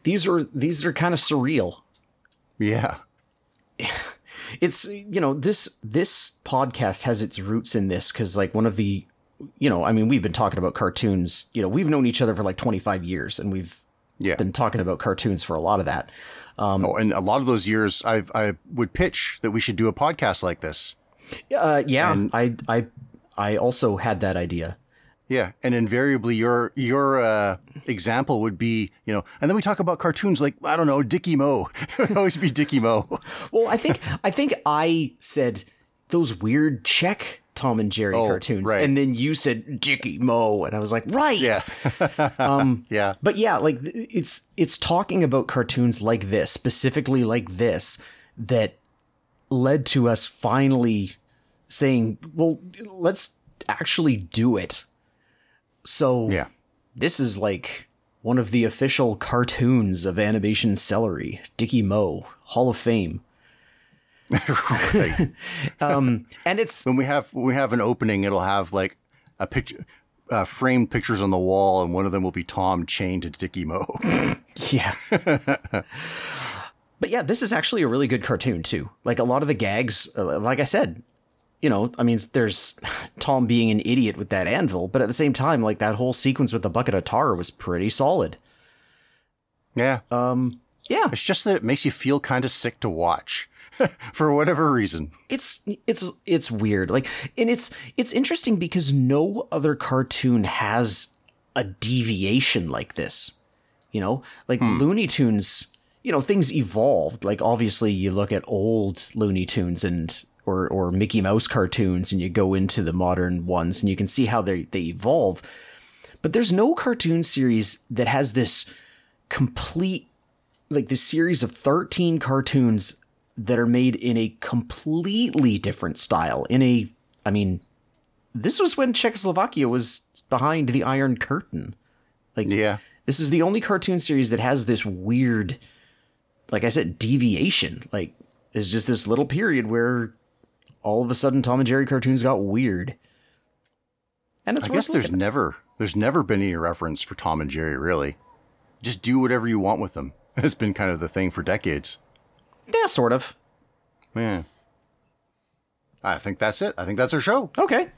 These are these are kind of surreal. Yeah. It's you know, this this podcast has its roots in this cuz like one of the you know, I mean, we've been talking about cartoons, you know, we've known each other for like 25 years and we've Yeah. been talking about cartoons for a lot of that. Oh, and a lot of those years, I I would pitch that we should do a podcast like this. Uh yeah, And- I I I also had that idea. Yeah, and invariably your your uh, example would be, you know, and then we talk about cartoons like I don't know, Dicky Moe. it would always be Dicky Moe. Well, I think I think I said those weird Czech Tom and Jerry oh, cartoons, right. and then you said Dicky Moe, and I was like, right. Yeah, um, yeah, But yeah, like it's it's talking about cartoons like this, specifically like this, that led to us finally saying, well, let's actually do it. So yeah. this is like one of the official cartoons of animation celery, Dicky Moe, Hall of Fame. Right. Um, and it's when we have when we have an opening, it'll have like a picture. Uh, framed pictures on the wall, and one of them will be Tom chained to Dicky Moe. yeah. but yeah, this is actually a really good cartoon too. Like a lot of the gags, uh, like I said, you know, I mean, there's Tom being an idiot with that anvil, but at the same time, like that whole sequence with the bucket of tar was pretty solid. yeah, Um, yeah, it's just that it makes you feel kind of sick to watch, for whatever reason. it's it's it's weird. Like and it's it's interesting because no other cartoon has a deviation like this you know? Like hmm. looney tunes you know things evolved. Like obviously you look at old looney tunes and or or mickey mouse cartoons and you go into the modern ones and you can see how they they evolve. But there's no cartoon series that has this complete like this series of 13 cartoons that are made in a completely different style in a i mean this was when czechoslovakia was behind the iron curtain Like, Yeah, this is the only cartoon series that has this weird like i said deviation like there's just this little period where all of a sudden tom and jerry cartoons got weird and it's I guess there's at. never there's never been any reference for Tom and Jerry really. Just do whatever you want with them. It's been kind of the thing for decades. Yeah sort of Yeah. I think that's it. I think that's our show. okay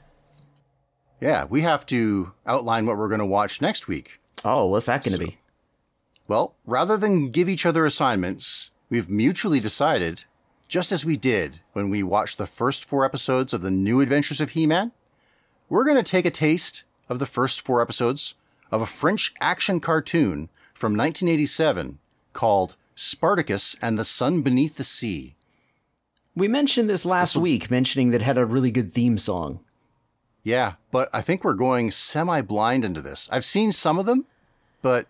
Yeah, we have to outline what we're going to watch next week. oh what's that gonna be Well, rather than give each other assignments, we've mutually decided, just as we did when we watched the first four episodes of the new adventures of He Man, we're going to take a taste of the first four episodes of a French action cartoon from 1987 called Spartacus and the Sun Beneath the Sea. We mentioned this last week, mentioning that it had a really good theme song. Yeah, but I think we're going semi blind into this. I've seen some of them, but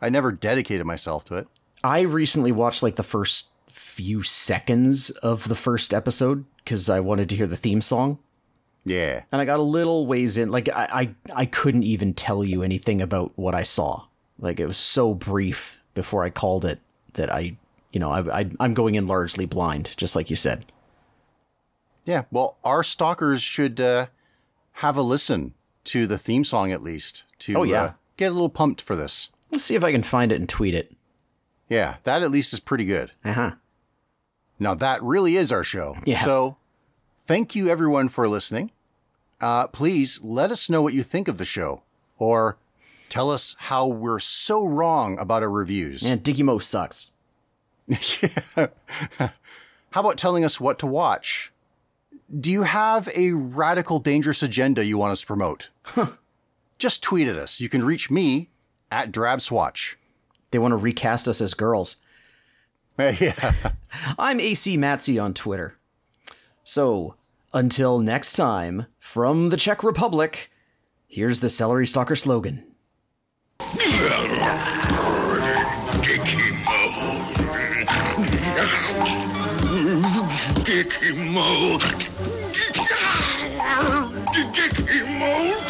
I never dedicated myself to it. I recently watched like the first few seconds of the first episode because I wanted to hear the theme song. Yeah. And I got a little ways in. Like I, I, I couldn't even tell you anything about what I saw. Like it was so brief before I called it that I, you know, I, I I'm going in largely blind, just like you said. Yeah. Well, our stalkers should uh, have a listen to the theme song at least to Oh, yeah. uh, get a little pumped for this. Let's see if I can find it and tweet it. Yeah, that at least is pretty good. Uh huh. Now that really is our show. Yeah. So thank you everyone for listening. Uh, please let us know what you think of the show or tell us how we're so wrong about our reviews. And Dicky Moe sucks. How about telling us what to watch? Do you have a radical dangerous agenda you want us to promote? Just tweet at us. You can reach me at Drabswatch. They want to recast us as girls. yeah. I'm AC Matsy on Twitter. So, until next time, from the Czech Republic, here's the Celery Stalker slogan. Dicky Moe. Dicky Moe. Dicky Moe.